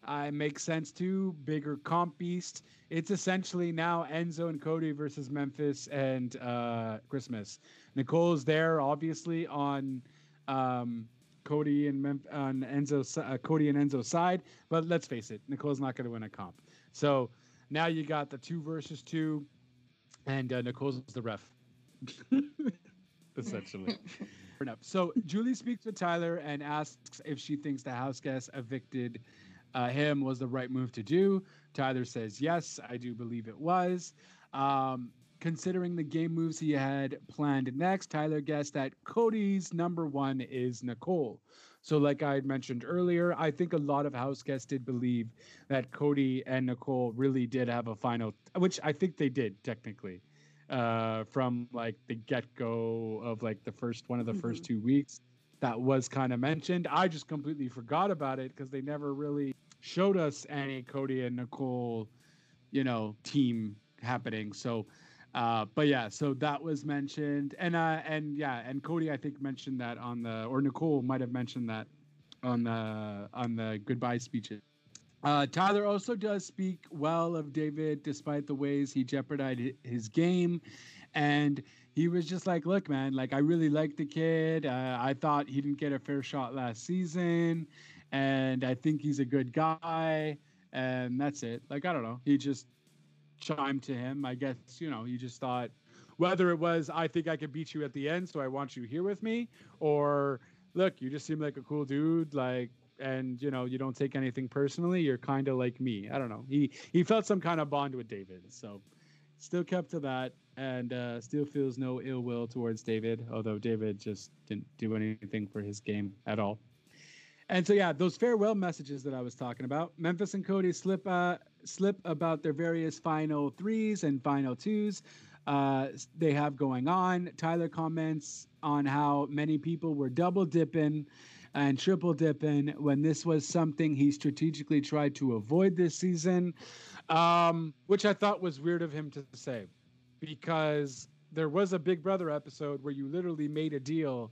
Uh, it makes sense too. Bigger comp beast. It's essentially now Enzo and Cody versus Memphis and uh, Christmas. Nicole's there, obviously on um, Cody and Mem- on Enzo, uh, Cody and Enzo's side. But let's face it, Nicole's not going to win a comp. So now you got the two versus two, and uh, Nicole's the ref, essentially. enough. So Julie speaks with Tyler and asks if she thinks the house guest evicted uh, him was the right move to do. Tyler says yes, I do believe it was. Um, considering the game moves he had planned next, Tyler guessed that Cody's number one is Nicole. So, like I had mentioned earlier, I think a lot of house guests did believe that Cody and Nicole really did have a final, which I think they did technically uh, from like the get go of like the first one of the mm-hmm. first two weeks. That was kind of mentioned. I just completely forgot about it because they never really showed us any Cody and Nicole, you know, team happening. So, uh, but yeah, so that was mentioned, and uh, and yeah, and Cody I think mentioned that on the or Nicole might have mentioned that on the on the goodbye speeches. Uh, Tyler also does speak well of David despite the ways he jeopardized his game. And he was just like, look, man, like, I really like the kid. Uh, I thought he didn't get a fair shot last season. And I think he's a good guy. And that's it. Like, I don't know. He just chimed to him. I guess, you know, he just thought whether it was, I think I could beat you at the end, so I want you here with me, or look, you just seem like a cool dude. Like, and you know you don't take anything personally you're kind of like me i don't know he he felt some kind of bond with david so still kept to that and uh, still feels no ill will towards david although david just didn't do anything for his game at all and so yeah those farewell messages that i was talking about memphis and cody slip uh, slip about their various final threes and final twos uh, they have going on tyler comments on how many people were double dipping and triple dipping when this was something he strategically tried to avoid this season, um, which I thought was weird of him to say because there was a Big Brother episode where you literally made a deal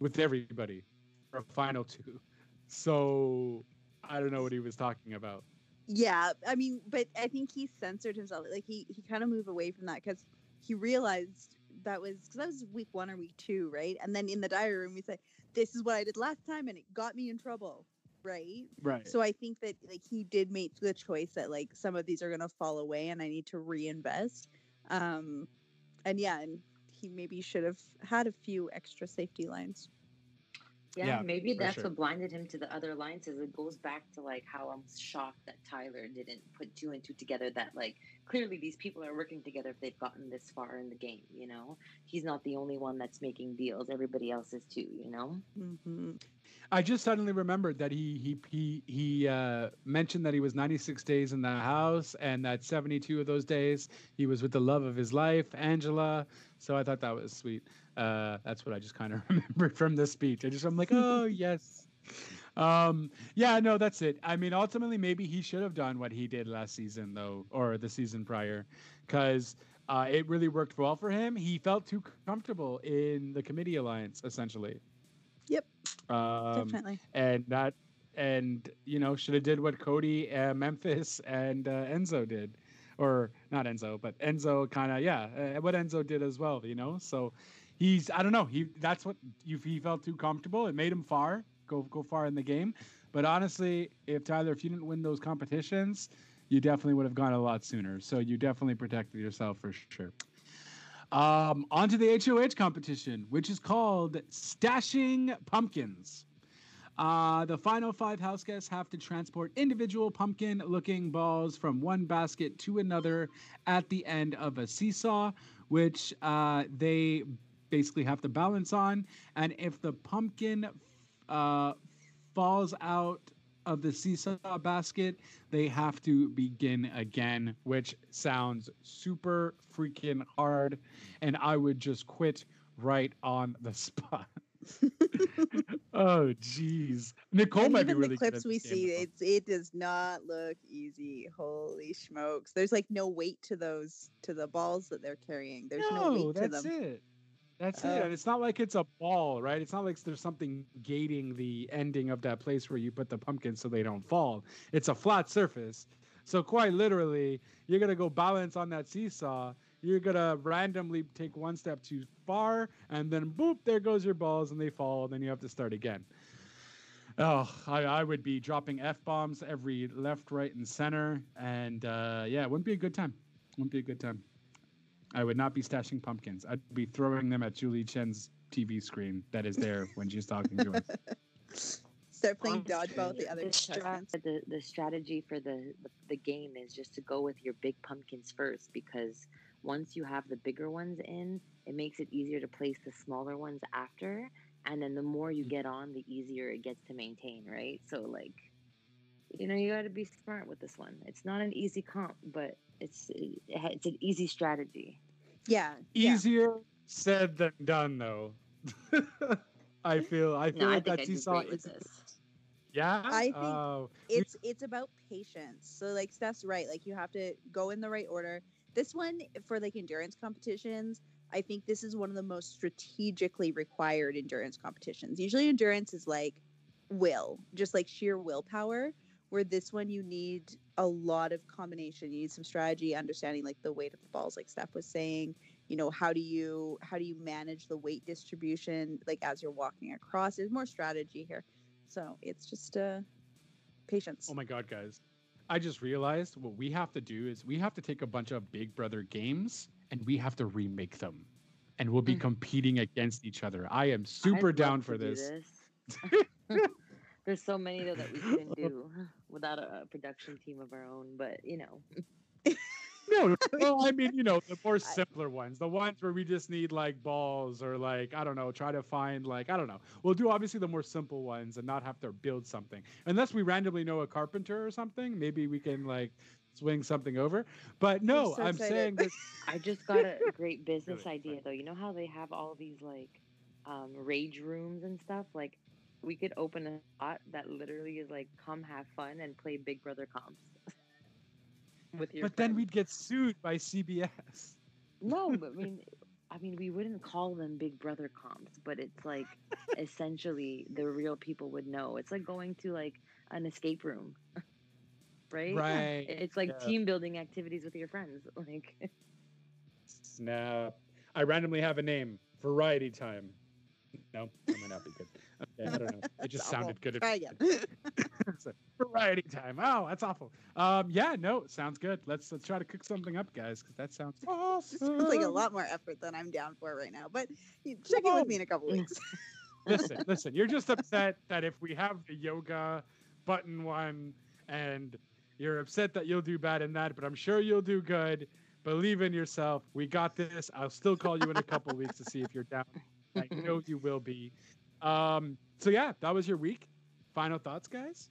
with everybody for a final two. So I don't know what he was talking about. Yeah, I mean, but I think he censored himself. Like he he kind of moved away from that because he realized that was because that was week one or week two, right? And then in the diary room, we say, this is what I did last time and it got me in trouble. Right. Right. So I think that like he did make the choice that like some of these are gonna fall away and I need to reinvest. Um and yeah, and he maybe should have had a few extra safety lines. Yeah, yeah maybe that's sure. what blinded him to the other lines. Is it goes back to like how I'm shocked that Tyler didn't put two and two together. That like clearly these people are working together if they've gotten this far in the game. You know, he's not the only one that's making deals. Everybody else is too. You know. Mm-hmm. I just suddenly remembered that he he he he uh, mentioned that he was 96 days in the house, and that 72 of those days he was with the love of his life, Angela. So I thought that was sweet. Uh, that's what I just kind of remembered from the speech. I just I'm like, oh yes, um, yeah, no, that's it. I mean, ultimately, maybe he should have done what he did last season, though, or the season prior, because uh, it really worked well for him. He felt too comfortable in the committee alliance, essentially. Yep. Um, Definitely. and that, and you know, should have did what Cody, uh, Memphis, and uh, Enzo did, or not Enzo, but Enzo kind of, yeah, uh, what Enzo did as well. You know, so he's, I don't know, he that's what you he felt too comfortable. It made him far, go go far in the game. But honestly, if Tyler, if you didn't win those competitions, you definitely would have gone a lot sooner. So you definitely protected yourself for sure. Um, on to the HOH competition, which is called Stashing Pumpkins. Uh, the final five house guests have to transport individual pumpkin looking balls from one basket to another at the end of a seesaw, which uh, they basically have to balance on. And if the pumpkin uh, falls out of the seesaw basket, they have to begin again, which sounds super freaking hard. And I would just quit right on the spot. oh, jeez. Nicole and might even be really the clips we see, it's it does not look easy. Holy smokes! There's like no weight to those to the balls that they're carrying. There's no, weight to them. it. That's Uh, it. And it's not like it's a ball, right? It's not like there's something gating the ending of that place where you put the pumpkins so they don't fall. It's a flat surface. So quite literally, you're gonna go balance on that seesaw. You're gonna randomly take one step too far, and then boop, there goes your balls, and they fall. And then you have to start again. Oh, I, I would be dropping f bombs every left, right, and center, and uh, yeah, it wouldn't be a good time. Wouldn't be a good time. I would not be stashing pumpkins. I'd be throwing them at Julie Chen's TV screen that is there when she's talking to us. Start playing dodgeball with the other the, stra- the, the strategy for the, the, the game is just to go with your big pumpkins first because once you have the bigger ones in, it makes it easier to place the smaller ones after. And then the more you get on, the easier it gets to maintain, right? So, like, you know, you got to be smart with this one. It's not an easy comp, but it's it's an easy strategy. Yeah, yeah. Easier said than done, though. I feel. I feel No, like think that I do seesaw great is. this. Yeah. I uh, think Oh, it's it's about patience. So like Steph's right. Like you have to go in the right order. This one for like endurance competitions, I think this is one of the most strategically required endurance competitions. Usually endurance is like will, just like sheer willpower. Where this one you need a lot of combination. You need some strategy, understanding like the weight of the balls, like Steph was saying. You know, how do you how do you manage the weight distribution like as you're walking across? There's more strategy here. So it's just uh patience. Oh my god, guys. I just realized what we have to do is we have to take a bunch of Big Brother games and we have to remake them. And we'll be Mm. competing against each other. I am I'd super love down to for do this. There's so many though that we couldn't do without a, a production team of our own, but you know, No, well, I mean, you know, the more simpler ones, the ones where we just need like balls or like, I don't know, try to find like, I don't know. We'll do obviously the more simple ones and not have to build something. Unless we randomly know a carpenter or something, maybe we can like swing something over. But no, so I'm saying this. I just got a great business idea though. You know how they have all these like um, rage rooms and stuff? Like we could open a spot that literally is like come have fun and play Big Brother comps with your. But then we'd get sued by CBS. no, but I mean, I mean, we wouldn't call them Big Brother comps, but it's like essentially the real people would know. It's like going to like an escape room, right? Right. It's like yeah. team building activities with your friends. Like, Snap. I randomly have a name. Variety time. No, that might not be good. Okay, I don't know. It just sounded good. Try again. Variety time. Oh, that's awful. Um, yeah, no, sounds good. Let's let's try to cook something up, guys, because that sounds awesome. Sounds like a lot more effort than I'm down for right now. But check in with me in a couple weeks. Listen, listen. You're just upset that if we have the yoga button one, and you're upset that you'll do bad in that, but I'm sure you'll do good. Believe in yourself. We got this. I'll still call you in a couple weeks to see if you're down. I know you will be. Um, so yeah, that was your week. Final thoughts, guys.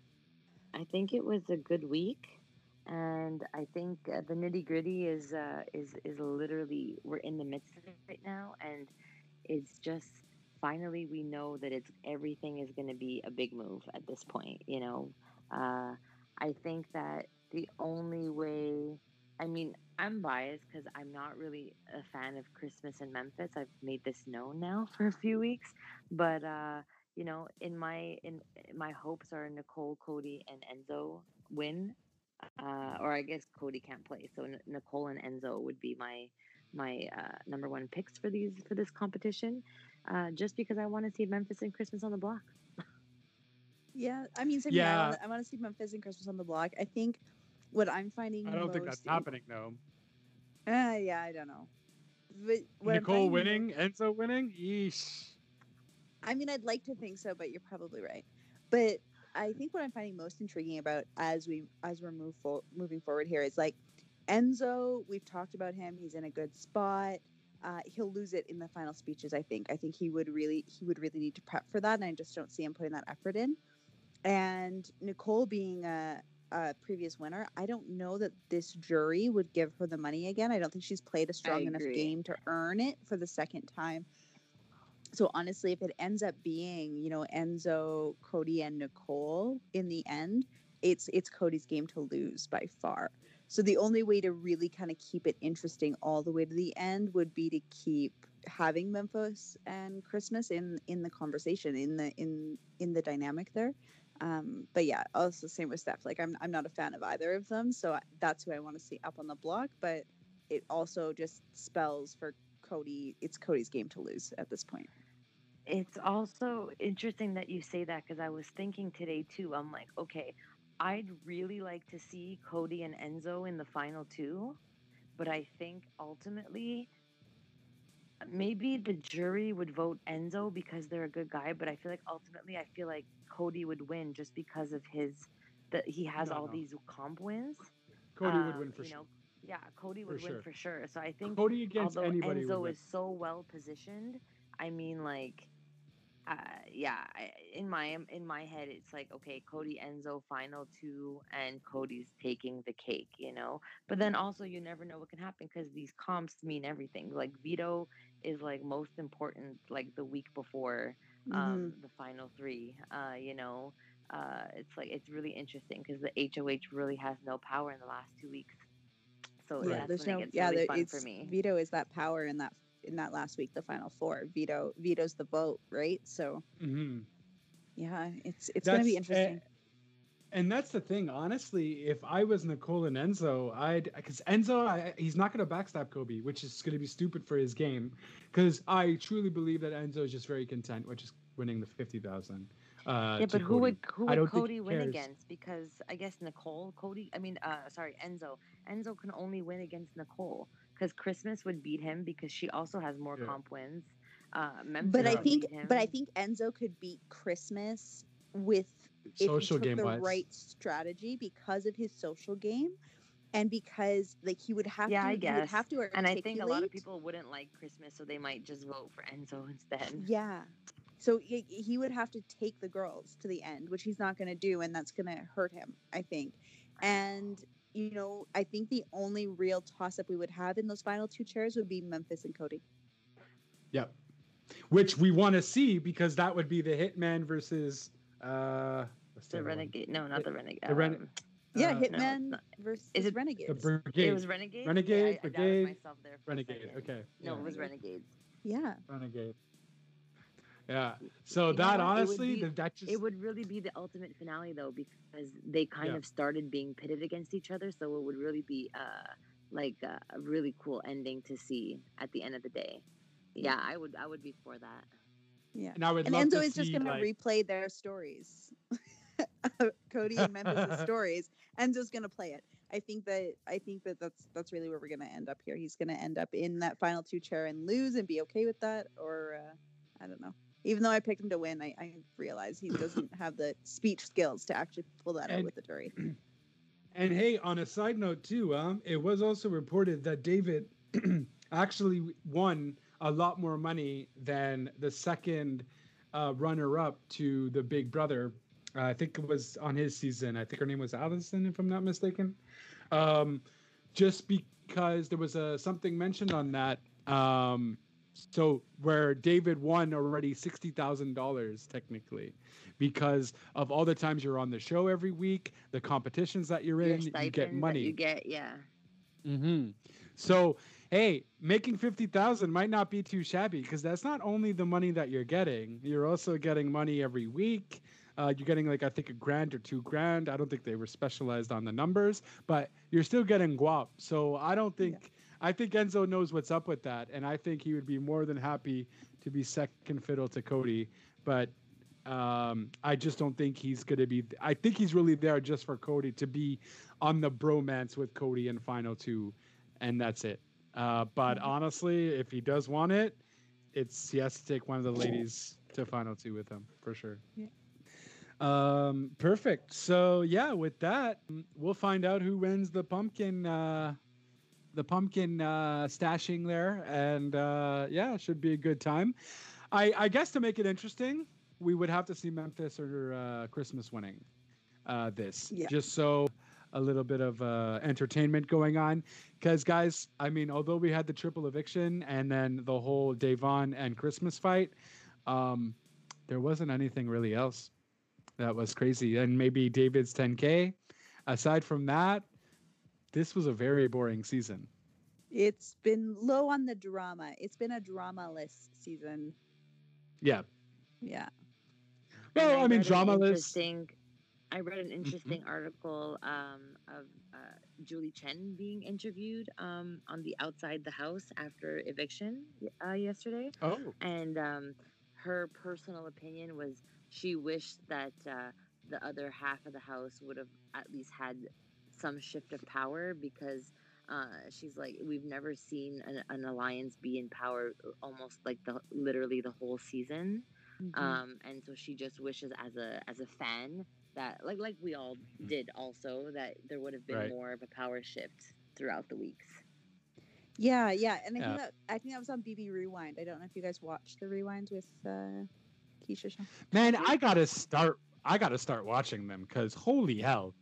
I think it was a good week, and I think uh, the nitty gritty is uh, is is literally we're in the midst of it right now, and it's just finally we know that it's everything is going to be a big move at this point. You know, uh, I think that the only way, I mean, I'm biased because I'm not really a fan of Christmas in Memphis. I've made this known now for a few weeks, but uh, you know, in my in my hopes are Nicole, Cody, and Enzo win, uh, or I guess Cody can't play, so N- Nicole and Enzo would be my my uh, number one picks for these for this competition, uh, just because I want to see Memphis and Christmas on the block. Yeah, I mean, same Yeah. yeah. I want to see Memphis and Christmas on the block. I think what I'm finding. I don't think that's in- happening though. Uh, yeah, I don't know. Nicole winning, Enzo winning. Yeesh. I mean, I'd like to think so, but you're probably right. But I think what I'm finding most intriguing about as we as we're move for, moving forward here is like Enzo. We've talked about him. He's in a good spot. Uh, he'll lose it in the final speeches. I think. I think he would really he would really need to prep for that, and I just don't see him putting that effort in. And Nicole being a, a previous winner, I don't know that this jury would give her the money again. I don't think she's played a strong enough game to earn it for the second time. So honestly, if it ends up being, you know, Enzo, Cody, and Nicole in the end, it's it's Cody's game to lose by far. So the only way to really kind of keep it interesting all the way to the end would be to keep having Memphis and Christmas in in the conversation, in the in in the dynamic there. Um, but yeah, also same with Steph. Like I'm I'm not a fan of either of them, so I, that's who I want to see up on the block. But it also just spells for Cody. It's Cody's game to lose at this point. It's also interesting that you say that because I was thinking today too. I'm like, okay, I'd really like to see Cody and Enzo in the final two, but I think ultimately maybe the jury would vote Enzo because they're a good guy, but I feel like ultimately I feel like Cody would win just because of his that he has No, all no. these comp wins. Cody would Um, win for you sure. know, yeah, Cody For would win sure. for sure. So I think Cody against although anybody would Enzo is so well positioned, I mean, like, uh, yeah, I, in my in my head, it's like okay, Cody Enzo final two, and Cody's taking the cake, you know. But then also, you never know what can happen because these comps mean everything. Like veto is like most important, like the week before um, the final three. Uh, you know, uh, it's like it's really interesting because the HOH really has no power in the last two weeks. So yeah, that's there's when no it gets yeah. really there- it's for me. veto is that power in that in that last week, the final four. Veto veto's the vote, right? So hmm yeah, it's it's gonna be interesting. And that's the thing, honestly. If I was Nicole and Enzo, I'd because Enzo, I, he's not going to backstab Cody, which is going to be stupid for his game. Because I truly believe that Enzo is just very content with just winning the fifty thousand. Uh, yeah, but who Cody. would who would Cody win cares. against? Because I guess Nicole, Cody. I mean, uh, sorry, Enzo. Enzo can only win against Nicole because Christmas would beat him because she also has more Yeah. comp wins. Uh, But I think but I think Enzo could beat Christmas with if social he took game the wise? right strategy because of his social game. And because like he would have Yeah, to, I he would have to and I think a lot of people wouldn't like Christmas, so they might just vote for Enzo instead. Yeah. So he, he would have to take the girls to the end, which he's not going to do, and that's going to hurt him, I think. And you know, I think the only real toss up we would have in those final two chairs would be Memphis and Cody. Yep. Which we want to see because that would be the Hitman versus uh The renegade? No, not the renegade. the Rene- um, Yeah, Uh, no, Hitman not. versus Is it- Renegades. the Brigade. it Brigade. was renegade. Renegade, I, I doubted Brigade, myself there for Renegade. second. Okay. No, yeah, it was renegades. yeah. Renegade. Yeah. So You that what? Honestly, be- that, that just It would really be the ultimate finale though, because they kind Yeah. of started being pitted against each other. So it would really be uh like uh, a really cool ending to see at the end of the day. Yeah, I would I would be for that. Yeah. and I would And Enzo to is just see, going to like, replay their stories. Cody and Memphis' stories. Enzo's going to play it. I think that I think that that's that's really where we're going to end up here. He's going to end up in that final two chair and lose and be okay with that, or uh, I don't know. Even though I picked him to win, I, I realize he doesn't have the speech skills to actually pull that out with the jury. And hey, on a side note too, um, it was also reported that David actually won a lot more money than the second uh, runner-up to the Big Brother. Uh, I think it was on his season. I think her name was Allison, if I'm not mistaken. Um, just because there was a something mentioned on that. Um, So where David won already sixty thousand dollars technically, because of all the times you're on the show every week, the competitions that you're in, you get money. You get yeah. Mm-hmm. So, hey, making fifty thousand might not be too shabby because that's not only the money that you're getting. You're also getting money every week. Uh, you're getting like I think a grand or two grand. I don't think they were specialized on the numbers, but you're still getting guap. So I don't think I think Enzo knows what's up with that, and I think he would be more than happy to be second fiddle to Cody. But um, I just don't think he's gonna be. I think he's really there just for Cody to be on the bromance with Cody in final two, and that's it. Uh, but Mhm. honestly, if he does want it, it's he has to take one of the ladies to final two with him for sure. Yeah. Um, perfect. So yeah, with that, we'll find out who wins the pumpkin. Uh, the pumpkin uh, stashing there, and uh, yeah, should be a good time. I, I guess to make it interesting, we would have to see Memphis or uh, Christmas winning uh, this, Yeah. just so a little bit of uh, entertainment going on. Because guys, I mean, although we had the triple eviction and then the whole Da'Vonne and Christmas fight, um, there wasn't anything really else that was crazy. And maybe David's 10K. Aside from that, this was a very boring season. It's been low on the drama. It's been a drama-less season. Yeah. Yeah. Well, I mean, read drama list. interesting- I read an interesting article um, of uh, Julie Chen being interviewed um, on the outside the house after eviction uh, yesterday, Oh. and um, her personal opinion was she wished that uh, the other half of the house would have at least had some shift of power because. Uh, she's like, we've never seen an, an alliance be in power almost like the literally the whole season Mhm. um and so she just wishes as a as a fan that like like we all did also that there would have been Right. more of a power shift throughout the weeks yeah, yeah. And I Yeah. think that I think that was on BB Rewind. I don't know if you guys watched the rewinds with uh, Keisha. Shaw. Man, I gotta start. I gotta start watching them because holy hell.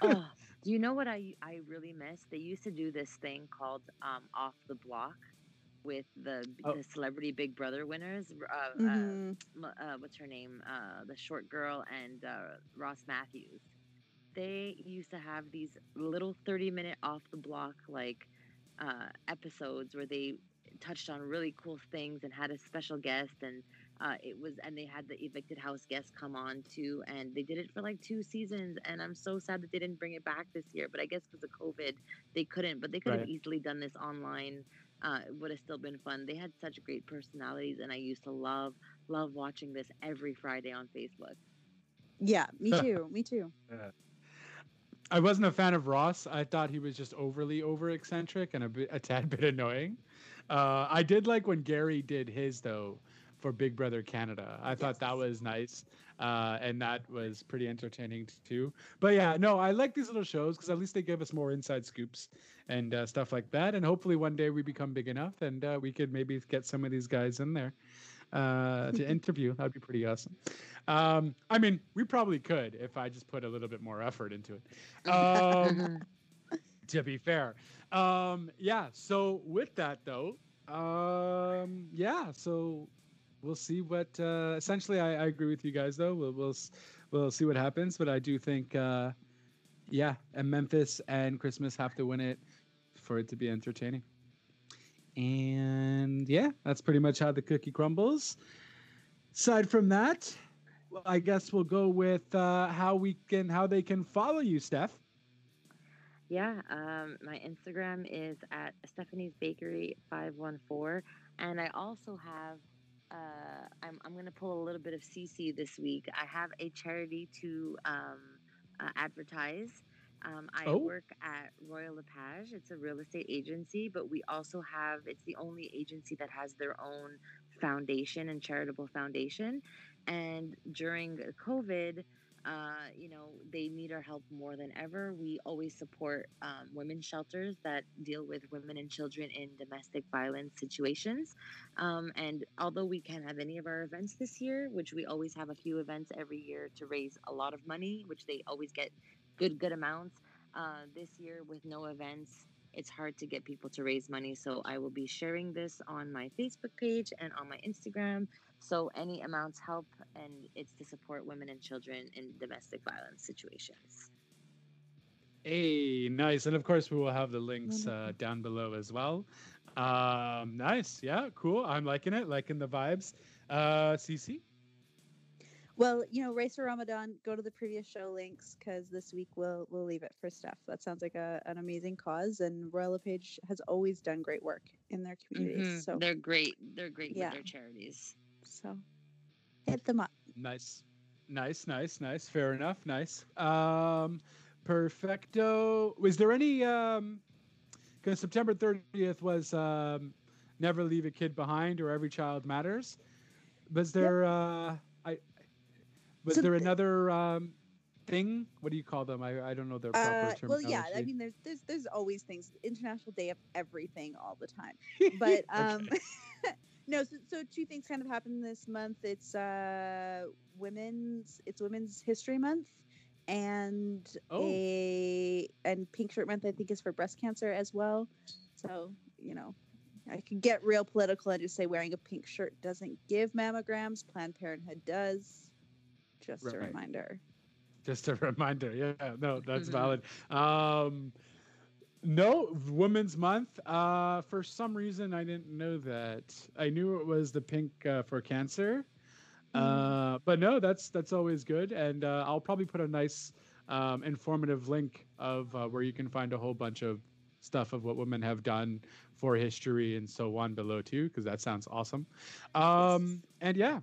oh do you know what i i really miss they used to do this thing called um off the block with the Oh. the celebrity big brother winners uh, uh, Mhm. m- uh, what's her name? Uh, the short girl and uh, Ross Mathews. They used to have these little 30 minute off the block like uh, episodes where they touched on really cool things and had a special guest and uh, it was and they had the evicted house guests come on too and they did it for like two seasons and i'm so sad that they didn't bring it back this year but i guess because of covid they couldn't but they could have Right. easily done this online uh, it would have still been fun they had such great personalities and i used to love love watching this every Friday on Facebook. Yeah, me too. me too. I wasn't a fan of Ross. I thought he was just overly over eccentric and a bit a tad bit annoying. Uh, I did like when Gary did his though for Big Brother Canada. I thought that was nice, uh, and that was pretty entertaining too. But yeah, no, I like these little shows because at least they give us more inside scoops and uh, stuff like that. And hopefully one day we become big enough and uh, we could maybe get some of these guys in there uh, to interview. That'd be pretty awesome. Um, I mean, we probably could if I just put a little bit more effort into it. Um, to be fair. Um, yeah. So with that though, um, yeah. So we'll see what. Uh, essentially, I, I agree with you guys though. We'll we'll we'll see what happens, but I do think, uh, yeah, and Memphis and Christmas have to win it for it to be entertaining. And yeah, that's pretty much how the cookie crumbles. Aside from that, I guess we'll go with uh, how we can how they can follow you, Steph. Yeah, um, my Instagram is at Stephanie's Bakery five one four, and I also have. Uh, I'm I'm gonna pull a little bit of CC this week. I have a charity to um, uh, advertise. Um, I Oh. work at Royal LePage. It's a real estate agency, but we also have. It's the only agency that has their own foundation and charitable foundation. And during COVID, uh, you know, they need our help more than ever. We always support um, women's shelters that deal with women and children in domestic violence situations. Um, and although we can't have any of our events this year, which we always have a few events every year to raise a lot of money, which they always get good, good amounts. Uh, this year, with no events, it's hard to get people to raise money. So I will be sharing this on my Facebook page and on my Instagram. So any amounts help, and it's to support women and children in domestic violence situations. Hey, nice. And of course, we will have the links uh, down below as well. Um, nice. Yeah, cool. I'm liking it, liking the vibes. Uh, CC? Well, you know, Race for Ramadan. Go to the previous show links because this week we'll we'll leave it for Steph. That sounds like a, an amazing cause, and Royal LePage has always done great work in their communities. Mhm. So They're great. They're great Yeah. with their charities. So hit them up. Nice. Nice, nice, nice. Fair enough. Nice. Um, perfecto. Was there any, um, because September 30th was um, Never Leave a Kid Behind or Every Child Matters. Was there, uh, I, was So there th- another um, thing? What do you call them? I, I don't know their proper Uh, well, yeah. I mean, there's there's there's always things. International Day of everything all the time. But um, no. So, so two things kind of happened this month. It's uh women's it's Women's History Month, and Oh. a and Pink Shirt Month. I think is for breast cancer as well. So you know. I could get real political and just say wearing a pink shirt doesn't give mammograms. Planned Parenthood does. Just a reminder. Just a reminder. Yeah, no, that's Mhm. valid. Um, no, Women's Month. Uh, for some reason, I didn't know that. I knew it was the pink uh, for cancer. Uh, but no, that's that's always good, and uh, I'll probably put a nice um, informative link of uh, where you can find a whole bunch of stuff of what women have done for history and so on below too, because that sounds awesome. Um, and yeah,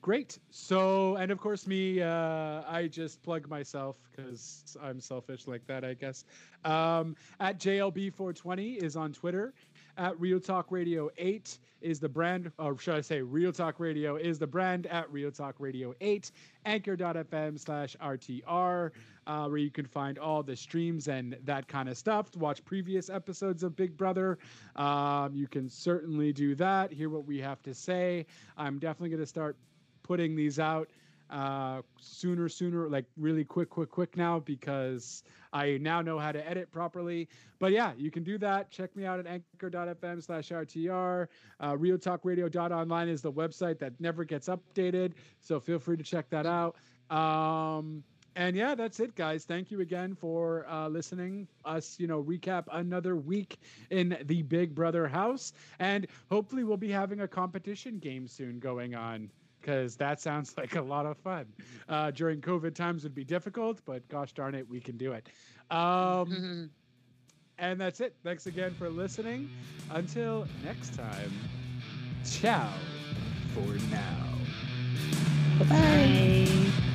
great. So, and of course, me, uh, I just plug myself because I'm selfish like that, I guess. Um, at JLB420 is on Twitter. At Real Talk Radio 8 is the brand, or should I say, Real Talk Radio is the brand at Real Talk Radio 8, anchor.fm slash RTR, uh, where you can find all the streams and that kind of stuff. Watch previous episodes of Big Brother. Um, you can certainly do that, hear what we have to say. I'm definitely going to start putting these out uh sooner sooner like really quick quick quick now because i now know how to edit properly. But yeah you can do that. Check me out at anchor.fm slash rtr uh, realtalkradio.online is the website that never gets updated so feel free to check that out. Um and yeah that's it guys. Thank you again for uh listening. Us you know recap another week in the big brother house and hopefully we'll be having a competition game soon going on because that sounds like a lot of fun. Uh, during COVID times would be difficult, but gosh darn it, we can do it. Um, and that's it. Thanks again for listening. Until next time, ciao for now. Bye. Bye.